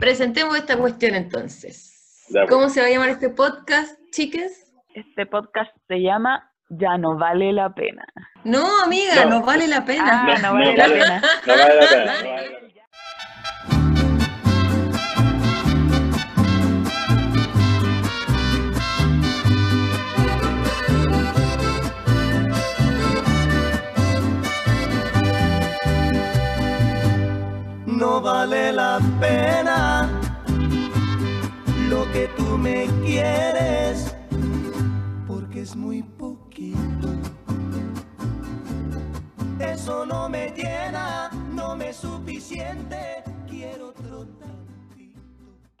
presentemos esta cuestión entonces. ¿Cómo se va a llamar este podcast, chiques? Este podcast se llama Ya no vale la pena. No, amiga, no, vale la pena. Ah, no, vale, la pena. No vale la pena. no vale la pena lo que tú me quieres, porque es muy poquito. Eso no me llena, no me es suficiente, quiero otro tantito.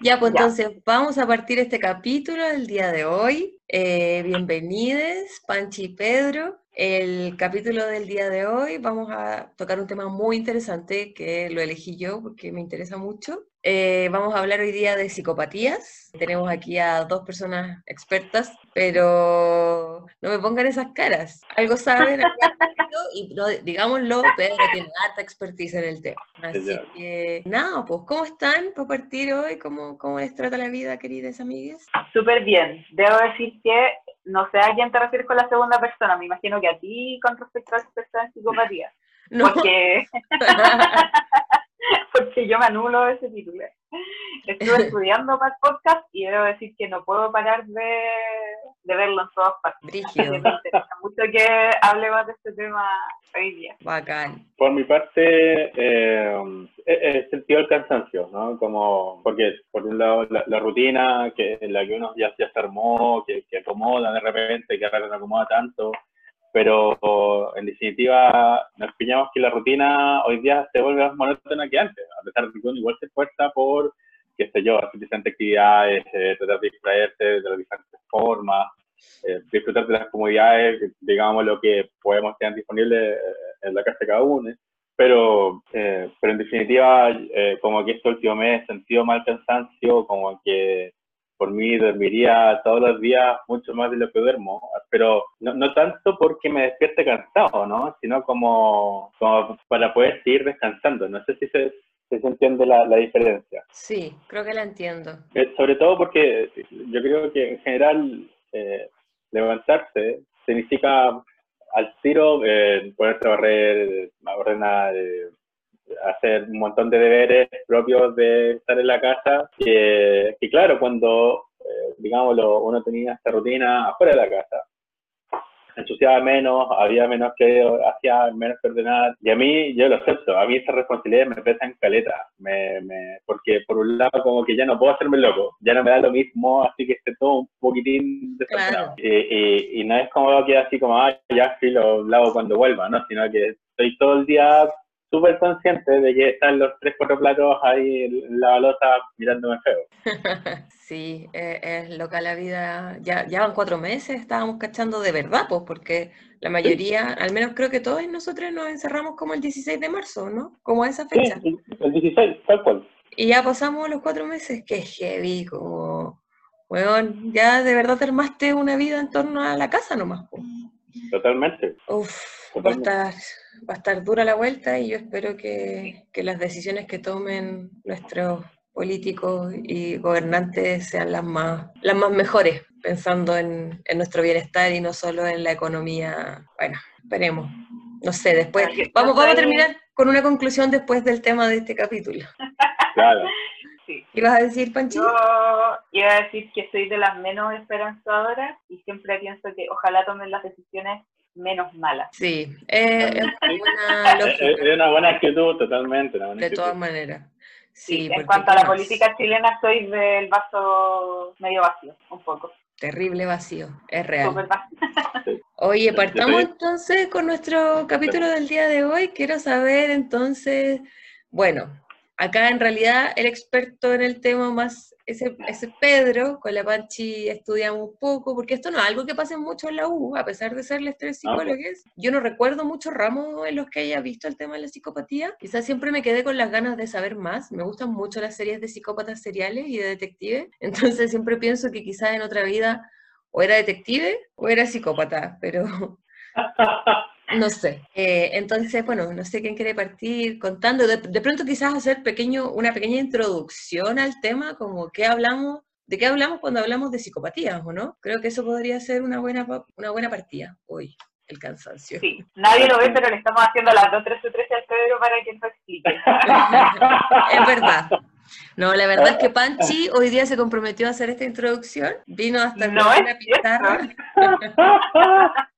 Ya, pues entonces vamos a partir este capítulo del día de hoy. Eh, bienvenidos, Panchi y Pedro. El capítulo del día de hoy vamos a tocar un tema muy interesante que lo elegí yo porque me interesa mucho. Eh, vamos a hablar hoy día de psicopatías. Tenemos aquí a dos personas expertas, pero no me pongan esas caras. Algo saben y no, digámoslo, Pedro tiene alta expertise en el tema. Así que nada, pues ¿cómo están para partir hoy? ¿Cómo, cómo les trata la vida, queridas amigas? Súper bien. Debo decir que no sé a quién te refieres con la segunda persona, me imagino que a ti con respecto a en psicopatía. No. Porque, porque yo me anulo ese título. Estuve estudiando para el podcast y debo decir que no puedo parar de, de verlo en todas partes. Brígido. Me interesa mucho que hablemos de este tema hoy día. Bacán. Por mi parte, eh, he sentido el cansancio, ¿no? Como, porque por un lado la, rutina que, en la que uno ya, ya se armó, que, que acomoda de repente, que ahora no acomoda tanto, pero en definitiva nos pillamos que la rutina hoy día se vuelve más monótona que antes, a pesar de que uno igual se esfuerza por, qué sé yo, hacer diferentes actividades, eh, tratar de distraerse de las diferentes formas, eh, disfrutar de las comodidades, digamos, lo que podemos tener disponible eh, en la casa cada uno. Pero, pero en definitiva, como que este último mes he sentido mal cansancio, como que por mí dormiría todos los días mucho más de lo que duermo, pero no, no tanto porque me despierte cansado, ¿no? Sino como, como para poder seguir descansando. No sé si se, se entiende la, la, diferencia. Sí, creo que la entiendo. Eh, sobre todo porque yo creo que en general eh, levantarse significa al tiro eh, poder barrer, ordenar, eh, hacer un montón de deberes propios de estar en la casa, que, claro, cuando, eh, digámoslo, uno tenía esta rutina afuera de la casa, ensuciaba menos, había menos que hacía menos que ordenar, y a mí, yo lo acepto, a mí esa responsabilidad me pesa en caleta, me, me, porque por un lado como que ya no puedo hacerme loco, ya no me da lo mismo, así que esté todo un poquitín desordenado. Y, y, no es como que así como, ah, ya sí lo lavo cuando vuelva, ¿no? Sino que estoy todo el día súper consciente de que están los tres, cuatro platos ahí en la balosa mirándome feo. sí, eh, es loca la vida. Ya, ya van cuatro meses, estábamos cachando de verdad, pues, porque la mayoría, al menos creo que todos nosotros nos encerramos como el 16 de marzo, ¿no? Como esa fecha. Sí, el 16, tal cual. Y ya pasamos los cuatro meses, que heavy, como, weón, ya de verdad te armaste una vida en torno a la casa nomás. Totalmente. Uf, va a estar va a estar dura la vuelta y yo espero que, que las decisiones que tomen nuestros políticos y gobernantes sean las más, las más mejores, pensando en, en, nuestro bienestar y no solo en la economía. Bueno, esperemos. No sé, después. Vamos, vamos a terminar con una conclusión después del tema de este capítulo. Claro. Sí. ¿Qué vas a decir, Panchito? Yo iba a decir que soy de las menos esperanzadoras y siempre pienso que ojalá tomen las decisiones menos mala. Sí, eh, es, una es, una buena actitud, totalmente. de todas maneras. Sí, en cuanto a la política chilena, soy del vaso medio vacío, un poco. Terrible vacío, es real. Oye, partamos entonces con nuestro capítulo del día de hoy. Quiero saber entonces, bueno, Acá en realidad el experto en el tema más es, Pedro, con la Panchi estudiamos un poco, porque esto no es algo que pase mucho en la U, a pesar de ser las tres psicólogos. Yo no recuerdo muchos ramos en los que haya visto el tema de la psicopatía. Quizás siempre me quedé con las ganas de saber más. Me gustan mucho las series de psicópatas seriales y de detectives. Entonces siempre pienso que quizás en otra vida o era detective o era psicópata, pero No sé. Eh, entonces, bueno, no sé quién quiere partir contando. De, de, pronto quizás hacer pequeño, una pequeña introducción al tema, como qué hablamos, de qué hablamos cuando hablamos de psicopatías, ¿o no? Creo que eso podría ser una buena, una buena partida hoy, el cansancio. Sí, nadie lo ve, pero le estamos haciendo las 2, 3, 13 al Pedro para que nos explique. es verdad. No, la verdad es que Panchi hoy día se comprometió a hacer esta introducción, vino hasta no una pizarra.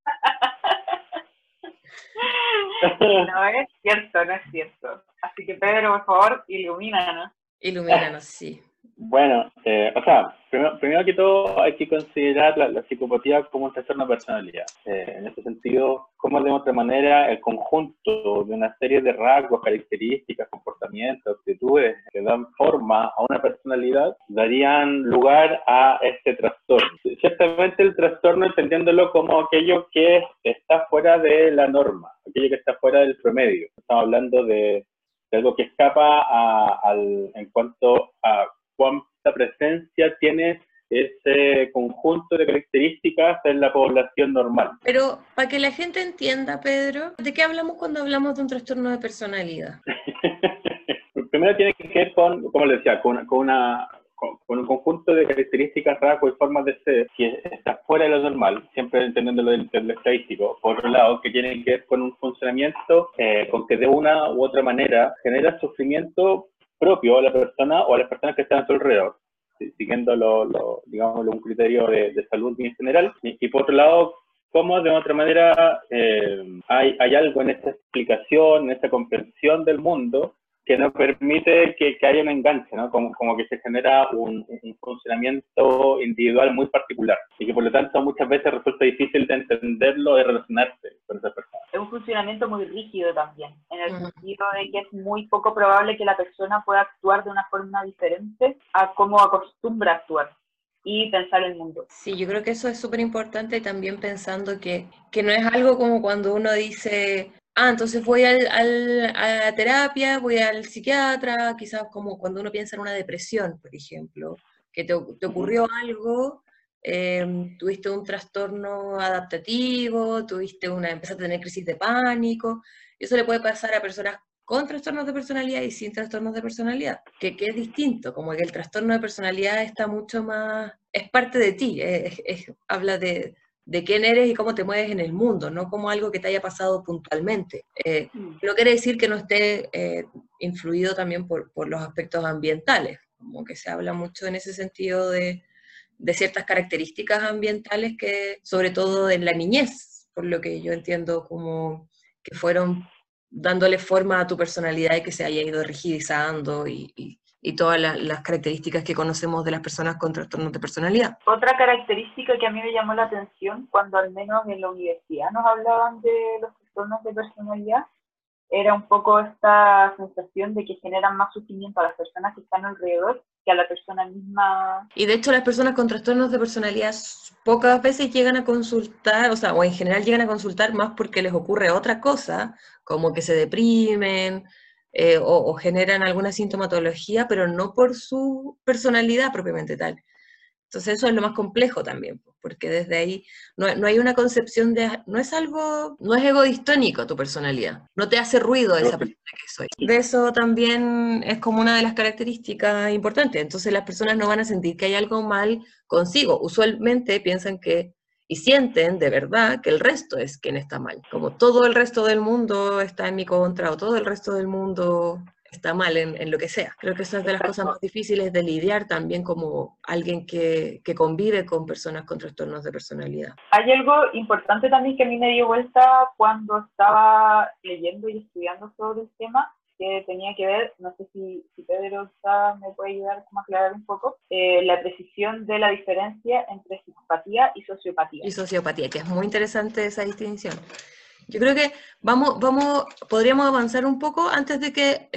No es cierto, no es cierto. Así que Pedro, por favor, ilumínanos. Ilumínanos, sí. Bueno, eh, o sea, primero, primero, que todo hay que considerar la, la psicopatía como un trastorno de personalidad. Eh, en ese sentido, como de otra manera el conjunto de una serie de rasgos, características, comportamientos, actitudes que dan forma a una personalidad darían lugar a este trastorno. Ciertamente el trastorno entendiéndolo como aquello que está fuera de la norma, aquello que está fuera del promedio. Estamos hablando de, de algo que escapa a, al, en cuanto a cuánta presencia tiene ese conjunto de características en la población normal. Pero para que la gente entienda, Pedro, ¿de qué hablamos cuando hablamos de un trastorno de personalidad? Primero tiene que ver con, como le decía, con, con una con, un conjunto de características, rasgos y formas de ser que está fuera de lo normal, siempre entendiendo lo del, del estadístico, por otro lado, que tiene que ver con un funcionamiento eh, con que de una u otra manera genera sufrimiento propio a la persona o a las personas que están a su alrededor, siguiendo lo, lo, digamos, un criterio de, salud bien general. Y, y, por otro lado, cómo de otra manera eh, hay, hay algo en esta explicación, en esta comprensión del mundo que no permite que, que, haya un enganche, ¿no? Como, como que se genera un, un, funcionamiento individual muy particular y que por lo tanto muchas veces resulta difícil de entenderlo, de relacionarse con esa persona. Es un funcionamiento muy rígido también, en el uh -huh. sentido de que es muy poco probable que la persona pueda actuar de una forma diferente a cómo acostumbra a actuar y pensar el mundo. Sí, yo creo que eso es súper importante también pensando que, que no es algo como cuando uno dice, ah, entonces voy al, al, a la terapia, voy al psiquiatra, quizás como cuando uno piensa en una depresión, por ejemplo, que te, te ocurrió algo, eh, tuviste un trastorno adaptativo, tuviste una, empezaste a tener crisis de pánico, eso le puede pasar a personas con trastornos de personalidad y sin trastornos de personalidad, que, que es distinto, como que el trastorno de personalidad está mucho más, es parte de ti, es, es, habla de, de quién eres y cómo te mueves en el mundo, no como algo que te haya pasado puntualmente. Eh, no quiere decir que no esté eh, influido también por, por, los aspectos ambientales, como que se habla mucho en ese sentido de, de, ciertas características ambientales que, sobre todo en la niñez, por lo que yo entiendo como que fueron dándole forma a tu personalidad y que se haya ido rigidizando y, y y todas la, las características que conocemos de las personas con trastornos de personalidad. Otra característica que a mí me llamó la atención cuando al menos en la universidad nos hablaban de los trastornos de personalidad era un poco esta sensación de que generan más sufrimiento a las personas que están alrededor que a la persona misma. Y de hecho las personas con trastornos de personalidad pocas veces llegan a consultar, o sea, o en general llegan a consultar más porque les ocurre otra cosa, como que se deprimen, eh, o, o, generan alguna sintomatología, pero no por su personalidad propiamente tal. Entonces eso es lo más complejo también, porque desde ahí no, no, hay una concepción de, no es algo, no es egodistónico tu personalidad, no te hace ruido esa persona que soy. De eso también es como una de las características importantes, entonces las personas no van a sentir que hay algo mal consigo, usualmente piensan que y sienten de verdad que el resto es quien está mal. Como todo el resto del mundo está en mi contra o todo el resto del mundo está mal en, en lo que sea. Creo que esa es de las cosas más difíciles de lidiar también como alguien que, que, convive con personas con trastornos de personalidad. Hay algo importante también que a mí me dio vuelta cuando estaba leyendo y estudiando sobre el tema, que tenía que ver, no sé si, si Pedro me puede ayudar a aclarar un poco, eh, la precisión de la diferencia entre psicopatía y sociopatía. Y sociopatía, que es muy interesante esa distinción. Yo creo que vamos, vamos, podríamos avanzar un poco antes de que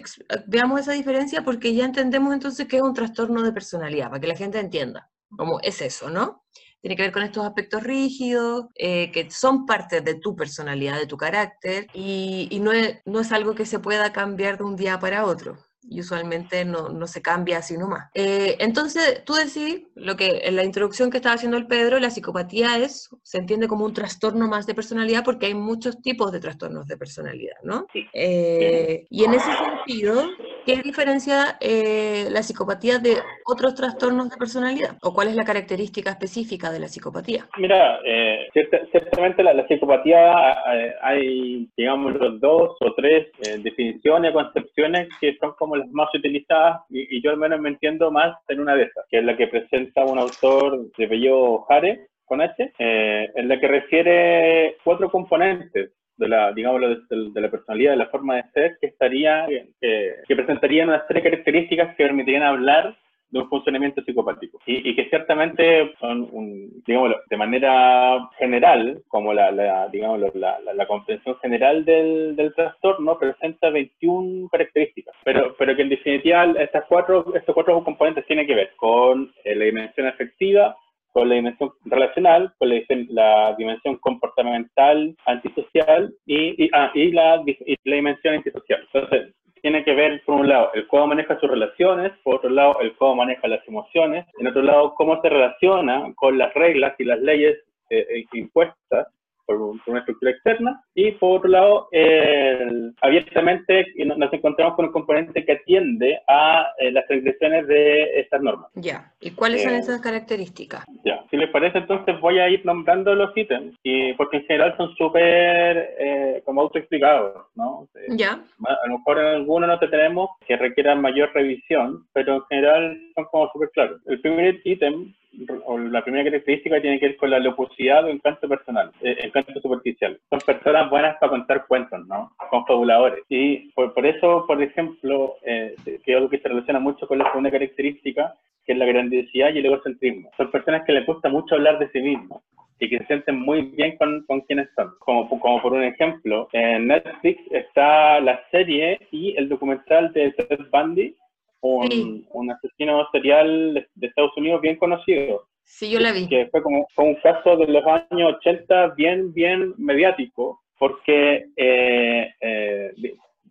veamos esa diferencia, porque ya entendemos entonces que es un trastorno de personalidad, para que la gente entienda cómo es eso, ¿no? Tiene que ver con estos aspectos rígidos, eh, que son parte de tu personalidad, de tu carácter, y, y no, es, no, es, algo que se pueda cambiar de un día para otro. y usualmente no, no se cambia así nomás. Eh, entonces, tú decís, lo que en la introducción que estaba haciendo el Pedro, la psicopatía es, se entiende como un trastorno más de personalidad porque hay muchos tipos de trastornos de personalidad, ¿no? Sí. Eh, y en ese sentido, ¿qué diferencia eh, la psicopatía de otros trastornos de personalidad? ¿O cuál es la característica específica de la psicopatía? Mira, eh, cierta- ciertamente la, la psicopatía eh, hay, digamos, los dos o tres eh, definiciones, concepciones que son como las más utilizadas y, y yo al menos me entiendo más en una de esas, que es la que presenta un autor de apellido Jare, con H, eh, en la que refiere cuatro componentes de la, digámoslo, de, de la personalidad, de la forma de ser, que estaría, que, que presentarían una serie de características que permitirían hablar de un funcionamiento psicopático. Y, y que ciertamente son, un, digámoslo, de manera general, como la, la la, la, la comprensión general del, del trastorno, presenta 21 características, pero, pero que en definitiva estas cuatro, estos cuatro componentes tienen que ver con la dimensión afectiva, con la dimensión relacional, con la, dimensión comportamental, antisocial y, y, ah, y, la, y la dimensión antisocial. Entonces, tiene que ver, por un lado, el cómo maneja sus relaciones, por otro lado, el cómo maneja las emociones, en otro lado, cómo se relaciona con las reglas y las leyes eh, impuestas por, por, una estructura externa, y por otro lado, eh, abiertamente nos encontramos con un componente que atiende a eh, las transgresiones de estas normas. Ya, ¿y cuáles son esas características? Ya, si les parece, entonces voy a ir nombrando los ítems, y porque en general son súper eh, como autoexplicados, ¿no? Ya. A lo mejor en algunos no te tenemos que requieran mayor revisión, pero en general son como súper claros. El primer ítem o la primera característica tiene que ver con la locucidad o encanto personal, eh, encanto superficial. Son personas buenas para contar cuentos, ¿no? Confabuladores. Y por, por eso, por ejemplo, eh, que es algo que se relaciona mucho con la segunda característica, que es la grandiosidad y el egocentrismo. Son personas que les gusta mucho hablar de sí mismos y que se sienten muy bien con, con quienes son. Como, como por un ejemplo, en Netflix está la serie y el documental de Ted Bundy, un, sí. un, asesino serial de Estados Unidos bien conocido. Sí, yo la vi. Que fue como fue un caso de los años 80 bien, bien mediático, porque eh, eh,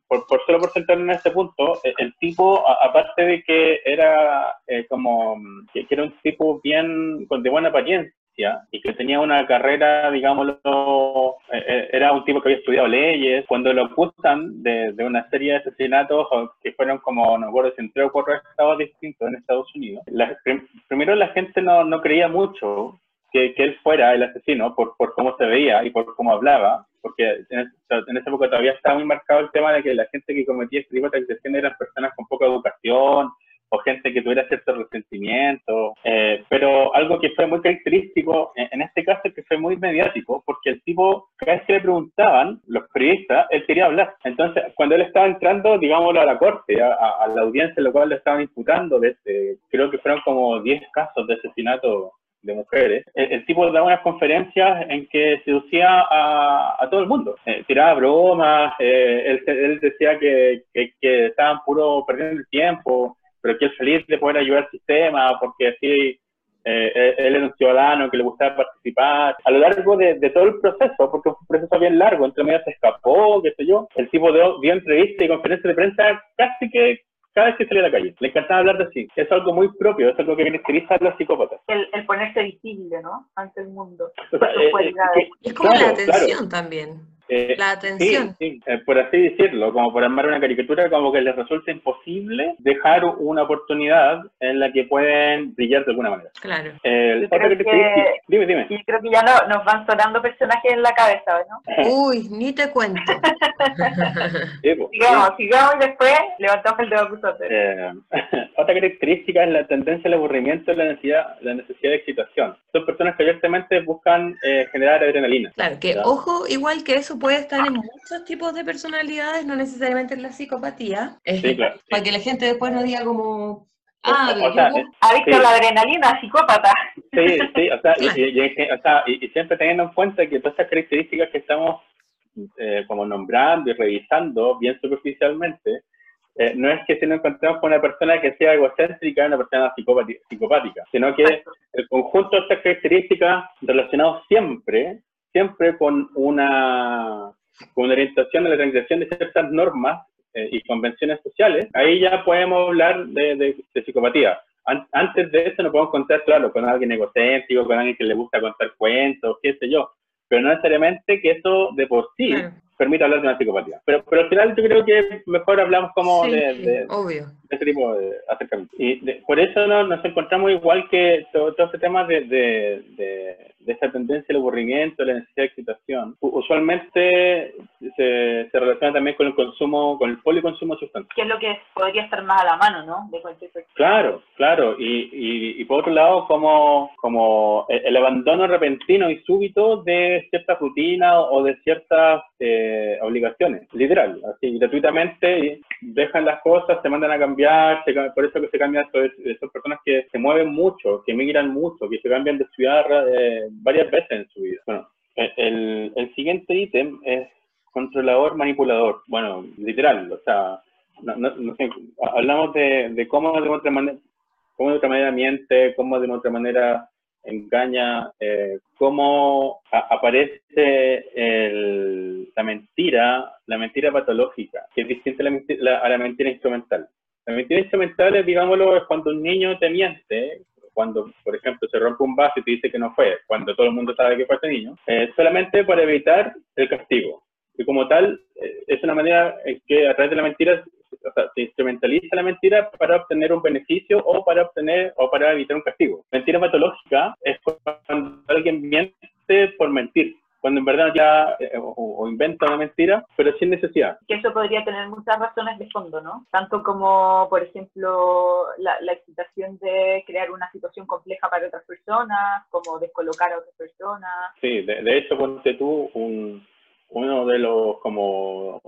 por, por, solo por centrar en este punto, el, el tipo, a, aparte de que era eh, como, que, que, era un tipo bien, con de buena apariencia, y que tenía una carrera, digámoslo, eh, era un tipo que había estudiado leyes. Cuando lo acusan de, una serie de asesinatos que fueron como, no recuerdo en tres o cuatro estados distintos en Estados Unidos, la, primero la gente no, no creía mucho que, él fuera el asesino por, por cómo se veía y por cómo hablaba, porque en, en esa época todavía estaba muy marcado el tema de que la gente que cometía este tipo de agresiones eran personas con poca educación, o gente que tuviera cierto resentimiento, eh, pero algo que fue muy característico en, en, este caso que fue muy mediático, porque el tipo, cada vez que le preguntaban, los periodistas, él quería hablar. Entonces, cuando él estaba entrando, digámoslo, a la corte, a, a la audiencia en la cual le estaban imputando, desde, creo que fueron como 10 casos de asesinato de mujeres, el, el, tipo daba unas conferencias en que seducía a, a todo el mundo, eh, tiraba bromas, eh, él, él, decía que, que, que estaban puro perdiendo el tiempo, pero que él feliz de poder ayudar al sistema, porque así eh, él era un ciudadano que le gustaba participar. A lo largo de, de, todo el proceso, porque fue un proceso bien largo, entre medio se escapó, qué sé yo, el tipo dio, dio entrevistas y conferencias de prensa casi que cada vez que salía a la calle. Le encantaba hablar de sí. Es algo muy propio, es algo que caracteriza a los psicópatas. El, el ponerse visible, ¿no? Ante el mundo. O sea, eh, eh, es como claro, la atención claro. también. Eh, la atención. Sí, sí. Eh, por así decirlo, como por armar una caricatura, como que les resulta imposible dejar una oportunidad en la que pueden brillar de alguna manera. Claro. Eh, creo que, que, dime, dime. Y creo que ya no, nos van sonando personajes en la cabeza, ¿no? Uy, ni te cuento. sí, pues, sigamos, sí. sigamos y después levantamos el dedo. Eh, otra característica es la tendencia al aburrimiento y la necesidad, la necesidad de excitación. Son personas que abiertamente buscan eh, generar adrenalina. Claro, que ¿ya? ojo, igual que eso puede estar en muchos tipos de personalidades, no necesariamente en la psicopatía. Sí, claro. Para que la gente después no diga como... Ah, o sea, eh, Adicto sí. a la adrenalina, psicópata. Sí, sí, o sea, y, y- y- o sea, y- y siempre teniendo en cuenta que todas estas características que estamos eh, como nombrando y revisando bien superficialmente, eh, no es que si nos encontramos con una persona que sea egocéntrica, una persona psicopática, sino que el conjunto de estas características relacionados siempre, siempre con una, con orientación a la transgresión de ciertas normas eh, y convenciones sociales, ahí ya podemos hablar de, psicopatía. An- antes de eso nos podemos claro, con alguien egocéntrico, con alguien que le gusta contar cuentos, qué sé yo, pero no necesariamente que eso de por sí. Permita hablar de una psicopatía. Pero, pero al final yo creo que mejor hablamos como Sí, de, de- obvio. de ese tipo de acercamiento. Y de- por eso no- nos encontramos igual que todo, todo ese tema de, de, de, de esa tendencia al aburrimiento, la necesidad de excitación. Usualmente se, se relaciona también con el consumo, con el policonsumo de sustancias. Que es lo que podría estar más a la mano, ¿no? De cualquier. Claro, claro. Y, y, y por otro lado, como, como el, el abandono repentino y súbito de ciertas rutinas o de ciertas eh, obligaciones, literal. Así, gratuitamente dejan las cosas, se mandan a cambiar, se por eso que se cambian, son, son personas que se mueven mucho, que migran mucho, que se cambian de ciudad eh, varias veces en su vida. Bueno, el- el, el siguiente ítem es controlador manipulador. Bueno, literal, o sea, no, no- no sé, hablamos de, de cómo de otra manera cómo de otra manera miente, cómo de otra manera engaña, eh, cómo aparece la mentira, la mentira patológica, que es distinta a la, menti- la- la mentira instrumental. La mentira instrumental, digámoslo, es cuando un niño te miente, cuando, por ejemplo, se rompe un vaso y te dice que no fue, cuando todo el mundo sabe que fue ese niño, eh, solamente para evitar el castigo. Y como tal, eh, es una manera en que a través de la mentira o sea, se instrumentaliza la mentira para obtener un beneficio o para obtener o para evitar un castigo. Mentira patológica es cuando alguien miente por mentir, cuando en verdad ya eh, o, o inventa una mentira, pero sin necesidad. Que eso podría tener muchas razones de fondo, ¿no? Tanto como, por ejemplo, la, la excitación de crear una situación compleja para otras personas, como descolocar a otras personas. Sí, de, de hecho, ponte tú un, uno de los como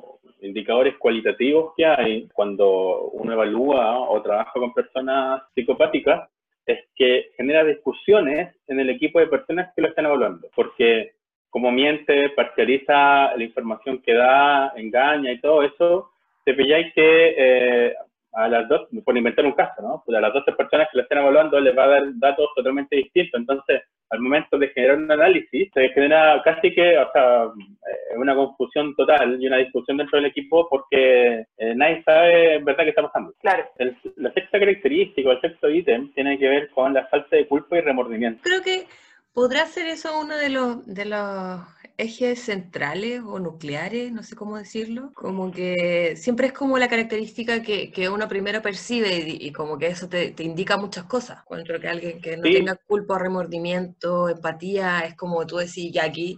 indicadores cualitativos que hay cuando uno evalúa o trabaja con personas psicopáticas es que genera discusiones en el equipo de personas que lo están evaluando, porque como miente, parcializa la información que da, engaña y todo eso, te pilláis que eh, a las dos, por inventar un caso, ¿no? Pues a las 12 personas que lo están evaluando les va a dar datos totalmente distintos, entonces al momento de generar un análisis, se genera casi que, o sea, eh, una confusión total y una discusión dentro del equipo porque eh, nadie sabe en verdad qué está pasando. Claro, El- la sexta característica, el sexto ítem, tiene que ver con la falta de culpa y remordimiento. Creo que podrá ser eso uno de los, de los ejes centrales o nucleares, no sé cómo decirlo. Como que siempre es como la característica que, que uno primero percibe y, y como que eso te, te indica muchas cosas. Encuentro que alguien que no Sí. tenga culpa, remordimiento, empatía, es como tú decís, ya aquí,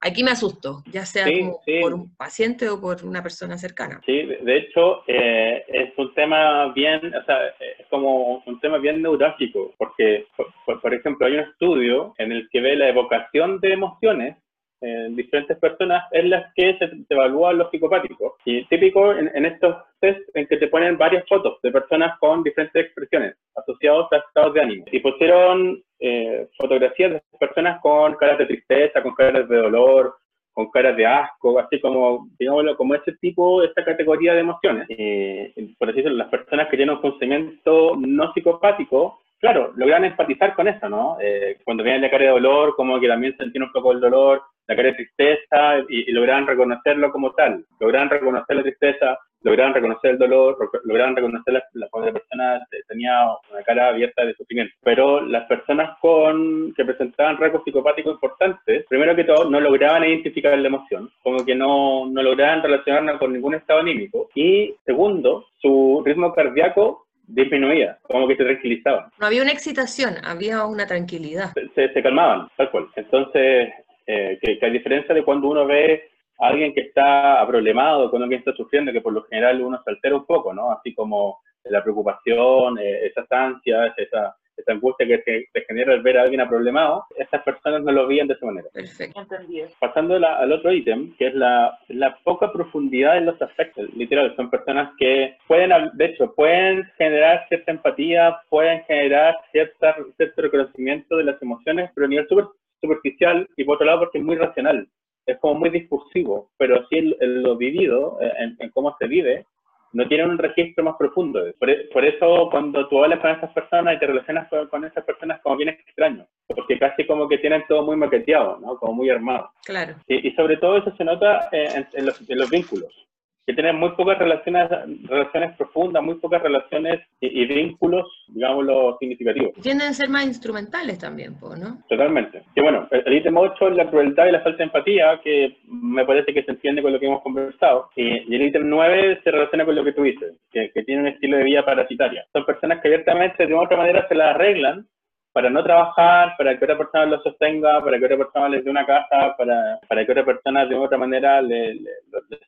aquí me asusto, ya sea Sí, como sí. por un paciente o por una persona cercana. Sí, de hecho, eh, es un tema bien, o sea, es como un tema bien neurálgico, porque, por, por- por ejemplo, hay un estudio en el que ve la evocación de emociones en diferentes personas en las que se, evalúan los psicopáticos. Y típico en, estos test en que te ponen varias fotos de personas con diferentes expresiones asociadas a estados de ánimo. Y pusieron eh, fotografías de personas con caras de tristeza, con caras de dolor, con caras de asco, así como, digámoslo, como ese tipo, esta categoría de emociones. Eh, por así decirlo, las personas que tienen un funcionamiento no psicopático, claro, logran empatizar con eso, ¿no? Eh, cuando viene la cara de dolor, como que también sentir un poco el dolor, la cara de tristeza, y, y logran reconocerlo como tal. Logran reconocer la tristeza, logran reconocer el dolor, logran reconocer la, la, cuando la persona te- tenía una cara abierta de sufrimiento. Pero las personas con que presentaban rasgos psicopáticos importantes, primero que todo, no lograban identificar la emoción, como que no, no lograban relacionarla con ningún estado anímico. Y segundo, su ritmo cardíaco disminuía, como que se tranquilizaban, No había una excitación, había una tranquilidad. se, se calmaban, tal cual. Entonces, eh, que, que a diferencia de cuando uno ve a alguien que está problemado, cuando alguien está sufriendo, que por lo general uno se altera un poco, ¿no? Así como la preocupación, eh, esas ansias, esa, esa angustia que te, te genera el ver a alguien problemado, estas personas no lo veían de esa manera. Perfecto. entendido. Pasando la- al otro ítem, que es la, la poca profundidad en los afectos. Literal, son personas que pueden, de hecho, pueden generar cierta empatía, pueden generar cierta, cierto reconocimiento de las emociones, pero a nivel super- superficial y por otro lado porque es muy racional. Es como muy discursivo, pero sí en, en lo vivido, en, en cómo se vive, no tienen un registro más profundo. Por, e- por eso cuando tú hablas con esas personas y te relacionas con, con esas personas como bien extraño, porque casi como que tienen todo muy maqueteado, ¿no? Como muy armado. Claro. Y, y sobre todo eso se nota eh, en, en los, en los vínculos. Que tienen muy pocas relaciones, relaciones profundas, muy pocas relaciones y, y vínculos, digámoslo, significativos. Tienden a ser más instrumentales también, ¿no? Totalmente. Que bueno, el, ítem 8 es la crueldad y la falta de empatía, que me parece que se entiende con lo que hemos conversado. Y, y el ítem 9 se relaciona con lo que tú dices, que, que tiene un estilo de vida parasitaria. Son personas que abiertamente, de una u otra manera, se las arreglan para no trabajar, para que otra persona lo sostenga, para que otra persona les dé una casa, para, para que otra persona de otra manera le, le,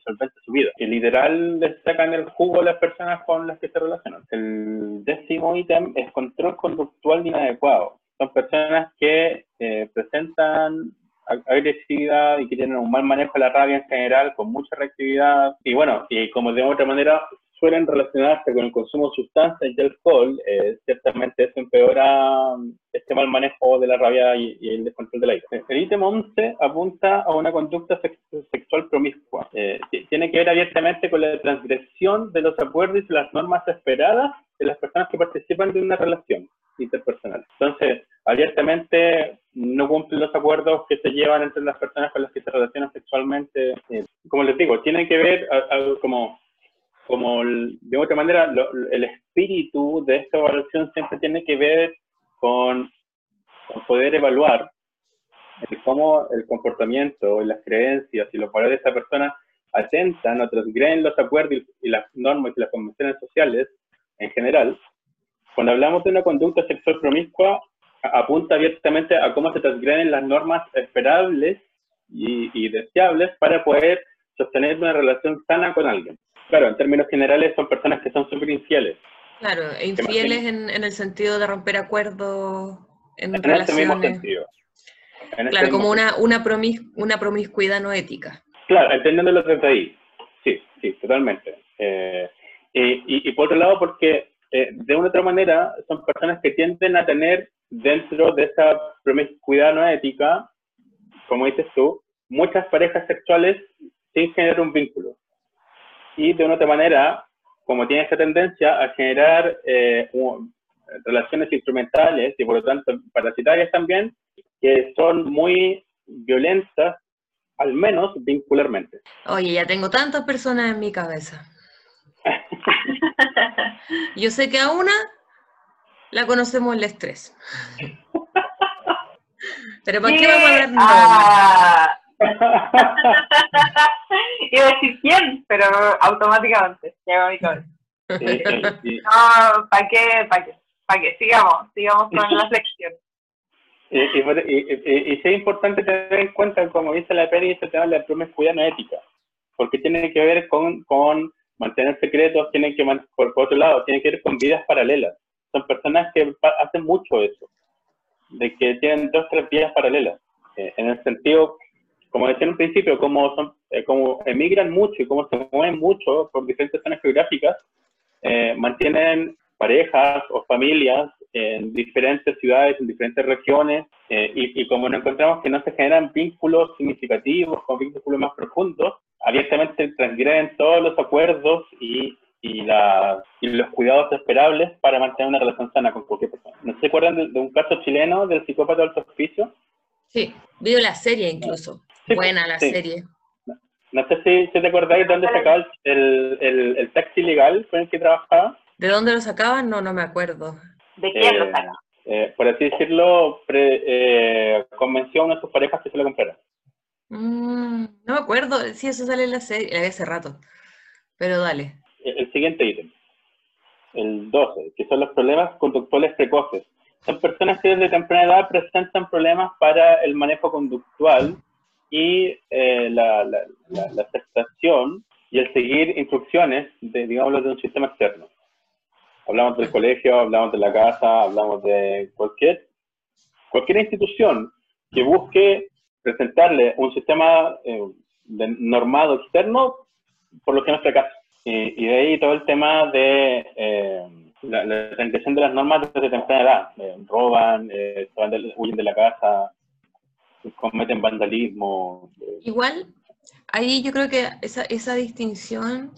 solvente su vida. Y literal le sacan el jugo a las personas con las que se relacionan. El décimo ítem es control conductual inadecuado. Son personas que eh, presentan ag- agresividad y que tienen un mal manejo de la rabia en general, con mucha reactividad. Y bueno, y como de otra manera suelen relacionarse con el consumo de sustancias y alcohol, eh, ciertamente eso empeora mm, este mal manejo de la rabia y, y el descontrol del aire. El ítem 11 apunta a una conducta sex- sexual promiscua. Eh, ti- tiene que ver abiertamente con la transgresión de los acuerdos y las normas esperadas de las personas que participan de una relación interpersonal. Entonces, abiertamente no cumplen los acuerdos que se llevan entre las personas con las que se relacionan sexualmente. Eh, como les digo, tiene que ver a- a- como como el- de otra manera, lo- el espíritu de esta evaluación siempre tiene que ver con, con poder evaluar el cómo el comportamiento y las creencias y los valores de esta persona atentan o transgreden los acuerdos y, las normas y las convenciones sociales en general. Cuando hablamos de una conducta sexual promiscua, apunta abiertamente a cómo se transgreden las normas esperables y, y deseables para poder sostener una relación sana con alguien. Claro, en términos generales son personas que son súper infieles. Claro, e infieles en, en el sentido de romper acuerdos en En este mismo relaciones. sentido. En este Claro, mismo como una, una, promis, una promiscuidad no ética. Claro, entendiéndolo desde ahí. Sí, sí, totalmente. Eh, y, y- y por otro lado, porque eh, de una u otra manera son personas que tienden a tener dentro de esa promiscuidad no ética, como dices tú, muchas parejas sexuales sin generar un vínculo. Y de una otra manera, como tiene esa tendencia a generar eh, un- relaciones instrumentales y por lo tanto parasitarias también, que son muy violentas al menos vincularmente. Oye, ya tengo tantas personas en mi cabeza. Yo sé que a una la conocemos el estrés. Pero ¿para qué vamos a nombres? Ah. Iba a decir quién, pero automáticamente llegó a mi cabeza. Y- y- No, ¿para qué? ¿Para qué? ¿Para qué? Sigamos, sigamos con la sección. y- y- es importante tener en cuenta, como dice la peli, este tema de la promiscuidad no ética, porque tiene que ver con, con mantener secretos, tiene que, por, por otro lado, tiene que ver con vidas paralelas. Son personas que hacen mucho eso, de que tienen dos, tres vidas paralelas, eh, en el sentido, como decía en un principio, como, son, eh, como emigran mucho y como se mueven mucho por diferentes zonas geográficas, eh, mantienen parejas o familias en diferentes ciudades, en diferentes regiones, eh, y, y como nos encontramos que no se generan vínculos significativos, con vínculos más profundos, abiertamente transgreden todos los acuerdos y, y, la- y los cuidados esperables para mantener una relación sana con cualquier persona. ¿No se acuerdan de, de un caso chileno del psicópata de alto oficio? Sí, vio la serie incluso. Sí, Buena la sí. serie. No sé si, si te acordáis de dónde sacaba el, el, el, taxi legal con el que trabajaba. ¿De dónde lo sacaban? No, no me acuerdo. ¿De quién Eh, lo saca? eh, por así decirlo, pre- eh, convenció a una de sus parejas que se lo comprara. Mm, no me acuerdo. Sí, eso sale en la serie. La vi hace rato. Pero dale. El, el siguiente ítem, el 12, que son los problemas conductuales precoces. Son personas que desde temprana edad presentan problemas para el manejo conductual y eh, la, la, la- la aceptación y el seguir instrucciones, de, digámoslo, de un sistema externo. Hablamos del colegio, hablamos de la casa, hablamos de cualquier, cualquier institución que busque presentarle un sistema eh, de- normado externo, por lo que no fracasa. Y, y de ahí todo el tema de eh, la, la de las normas desde temprana edad. Eh, roban, eh, huyen de la casa, cometen vandalismo. eh, Igual, ahí yo creo que esa, esa distinción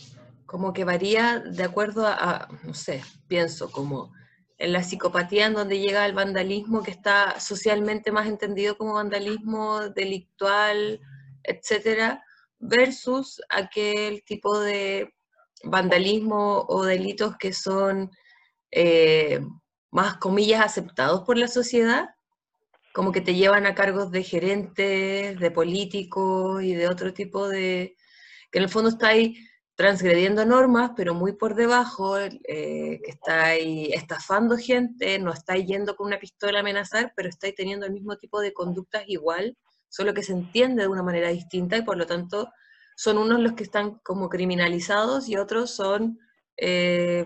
como que varía de acuerdo a, no sé, pienso como en la psicopatía en donde llega el vandalismo que está socialmente más entendido como vandalismo delictual, etcétera, versus aquel tipo de vandalismo o delitos que son eh, más comillas aceptados por la sociedad, como que te llevan a cargos de gerentes, de políticos y de otro tipo de, que en el fondo está ahí transgrediendo normas, pero muy por debajo, eh, que está ahí estafando gente, no está yendo con una pistola a amenazar, pero está teniendo el mismo tipo de conductas igual, solo que se entiende de una manera distinta y por lo tanto son unos los que están como criminalizados y otros son, eh,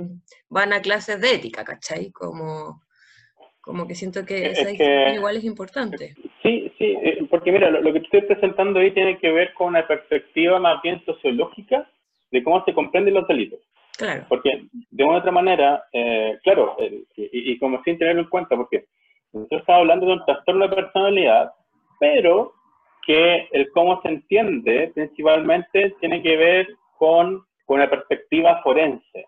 van a clases de ética, ¿cachai? Como, como que siento que esa distinción igual es importante. Sí, sí, eh, porque mira, lo, lo que estoy presentando ahí tiene que ver con una perspectiva más bien sociológica de cómo se comprenden los delitos. Claro. Porque de una u otra manera, eh, claro, eh, y, y, como sin tenerlo en cuenta, porque nosotros estamos hablando de un trastorno de personalidad, pero que el cómo se entiende principalmente tiene que ver con, con una perspectiva forense.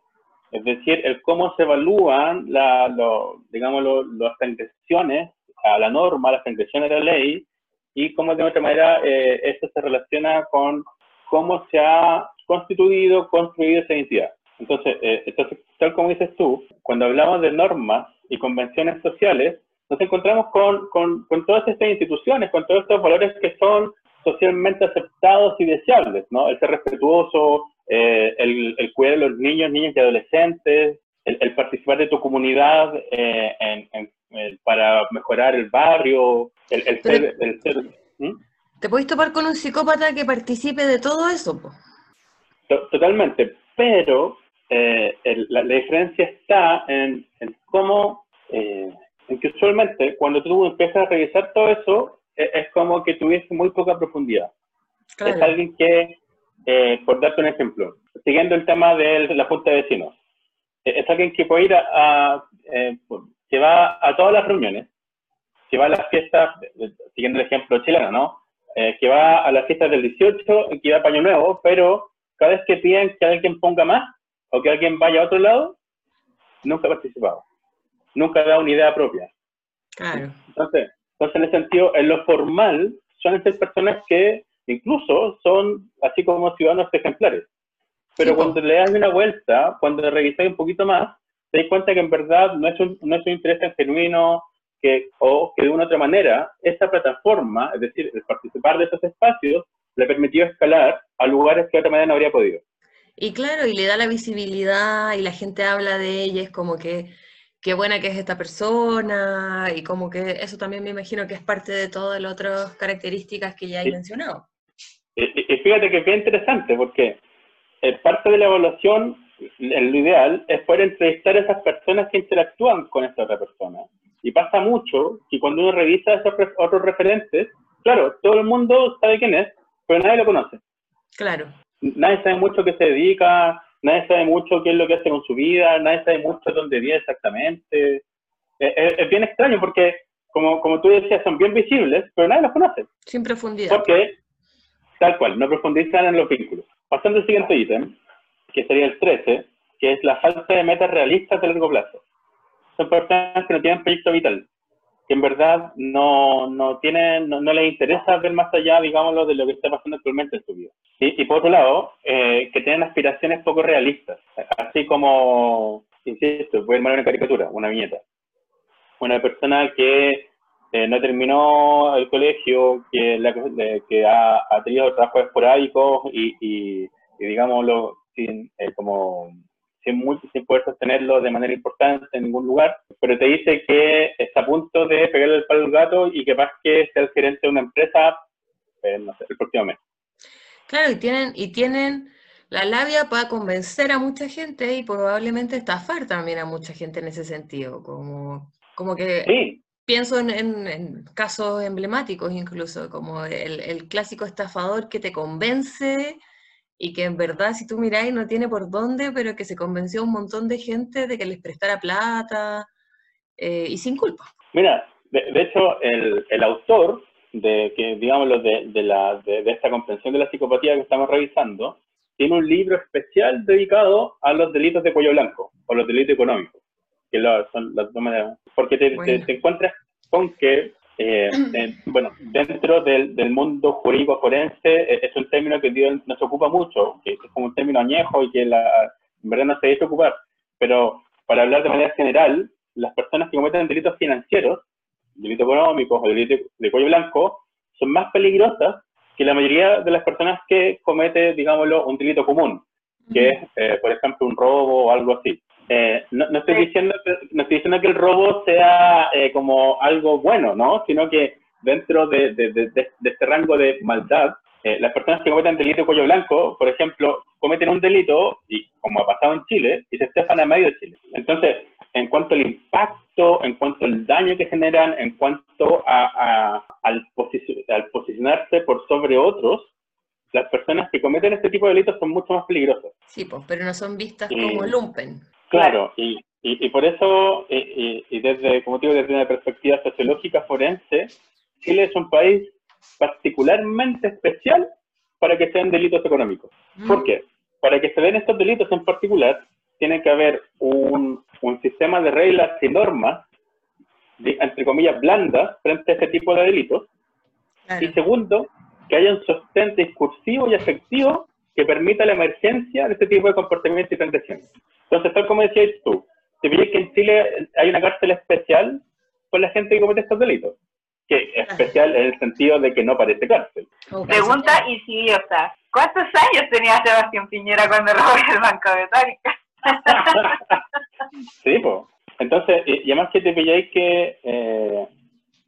Es decir, el cómo se evalúan la, lo, las transgresiones a la norma, las transgresiones de la ley, y cómo de otra manera eh, esto se relaciona con cómo se ha constituido, construido esa identidad. Entonces, eh, entonces, tal como dices tú, cuando hablamos de normas y convenciones sociales, nos encontramos con, con, con, todas estas instituciones, con todos estos valores que son socialmente aceptados y deseables, ¿no? El ser respetuoso, eh, el, el, cuidar de los niños, niñas y adolescentes, el, el participar de tu comunidad eh, en, en, en, para mejorar el barrio, el, el ser... Ser ¿Mm? ¿Te podés topar con un psicópata que participe de todo eso? Po? Totalmente, pero eh, el, la, la, diferencia está en, en cómo, eh, en que usualmente cuando tú empiezas a revisar todo eso, es, es como que tuviese muy poca profundidad. Claro. Es alguien que, eh, por darte un ejemplo, siguiendo el tema de la Junta de Vecinos, eh, es alguien que puede ir a, a eh, que va a todas las reuniones, que va a las fiestas, siguiendo el ejemplo chileno, ¿no? Eh, que va a las fiestas del 18, que va a Paño Nuevo, pero cada vez que piden que alguien ponga más o que alguien vaya a otro lado, nunca ha participado. Nunca ha dado una idea propia. Claro. Entonces, entonces, en ese sentido, en lo formal, son estas personas que incluso son así como ciudadanos ejemplares. Pero sí, cuando le das una vuelta, cuando revisas un poquito más, te das cuenta que en verdad no es un, no es un interés genuino, que, o que de una otra manera, esa plataforma, es decir, el participar de esos espacios, le permitió escalar a lugares que de otra manera no habría podido. Y claro, y le da la visibilidad y la gente habla de ella, es como que qué buena que es esta persona y como que eso también me imagino que es parte de todas las otras características que ya he sí. mencionado. Y, y, fíjate que es bien interesante porque eh, parte de la evaluación, lo ideal es poder entrevistar a esas personas que interactúan con esta otra persona. Y pasa mucho que cuando uno revisa esos otros referentes, claro, todo el mundo sabe quién es, pero nadie lo conoce. Claro. Nadie sabe mucho qué se dedica, nadie sabe mucho qué es lo que hace con su vida, nadie sabe mucho dónde vive exactamente. Es, es, es, bien extraño porque, como, como tú decías, son bien visibles, pero nadie los conoce. Sin profundidad. Porque, tal cual, no profundizan en los vínculos. Pasando al siguiente ítem, que sería el 13, que es la falta de metas realistas de largo plazo. Son personas que no tienen proyecto vital que en verdad no, no tienen, no, no, les interesa ver más allá, digámoslo, de lo que está pasando actualmente en su vida. Y, y por otro lado, eh, que tienen aspiraciones poco realistas, así como, insisto, voy a armar una caricatura, una viñeta. Una persona que eh, no terminó el colegio, que, la, que ha, ha, tenido trabajos esporádicos y, y, y digámoslo, sin, eh, como sin, muy, sin poder sostenerlo de manera importante en ningún lugar, pero te dice que está a punto de pegarle el palo al gato y que más que sea el gerente de una empresa, eh, no sé, el próximo mes. Claro, y tienen, y tienen la labia para convencer a mucha gente y probablemente estafar también a mucha gente en ese sentido, como, como que... Sí. Pienso en, casos emblemáticos incluso, como el, clásico estafador que te convence y que en verdad, si tú miráis, no tiene por dónde, pero que se convenció a un montón de gente de que les prestara plata eh, y sin culpa. Mira, de, de hecho, el, el, autor de, que, digámoslo, de, de, la, de, de esta comprensión de la psicopatía que estamos revisando, tiene un libro especial dedicado a los delitos de cuello blanco, o los delitos económicos, que lo, son las dos maneras, porque te, bueno. te, te encuentras con que Eh, eh, bueno, dentro del, del, mundo jurídico forense eh, es un término que Dios nos ocupa mucho, que es como un término añejo y que la, en verdad no se debe ocupar. Pero para hablar de manera general, las personas que cometen delitos financieros, delitos económicos o delitos de cuello blanco, son más peligrosas que la mayoría de las personas que cometen, digámoslo, un delito común, que es, eh, por ejemplo, un robo o algo así. Eh, no, no, estoy diciendo que, no estoy diciendo que el robo sea eh, como algo bueno, ¿no? Sino que dentro de, de, de, de este rango de maldad, eh, las personas que cometen delito de cuello blanco, por ejemplo, cometen un delito, y como ha pasado en Chile, y se estafan a medio de Chile. Entonces, en cuanto al impacto, en cuanto al daño que generan, en cuanto a, a al, posici al posicionarse por sobre otros, las personas que cometen este tipo de delitos son mucho más peligrosas. Sí, pues, pero no son vistas como lumpen. Claro, y, y, y por eso, y, y, desde, como digo, desde una perspectiva sociológica forense, Chile es un país particularmente especial para que sean delitos económicos. Mm. ¿Por qué? Para que se den estos delitos en particular, tiene que haber un, un sistema de reglas y normas, de, entre comillas, blandas frente a este tipo de delitos. Claro. Y segundo, que haya un sostén discursivo y efectivo que permita la emergencia de este tipo de comportamiento y transgresiones. Entonces, tal como decías tú, te pide que en Chile hay una cárcel especial con la gente que comete estos delitos. Que es especial en el sentido de que no parece cárcel. Pregunta idiota. ¿Cuántos años tenía Sebastián Piñera cuando robó el Banco de Tárica? sí, pues. Entonces, y, y, además que te pilláis que, eh,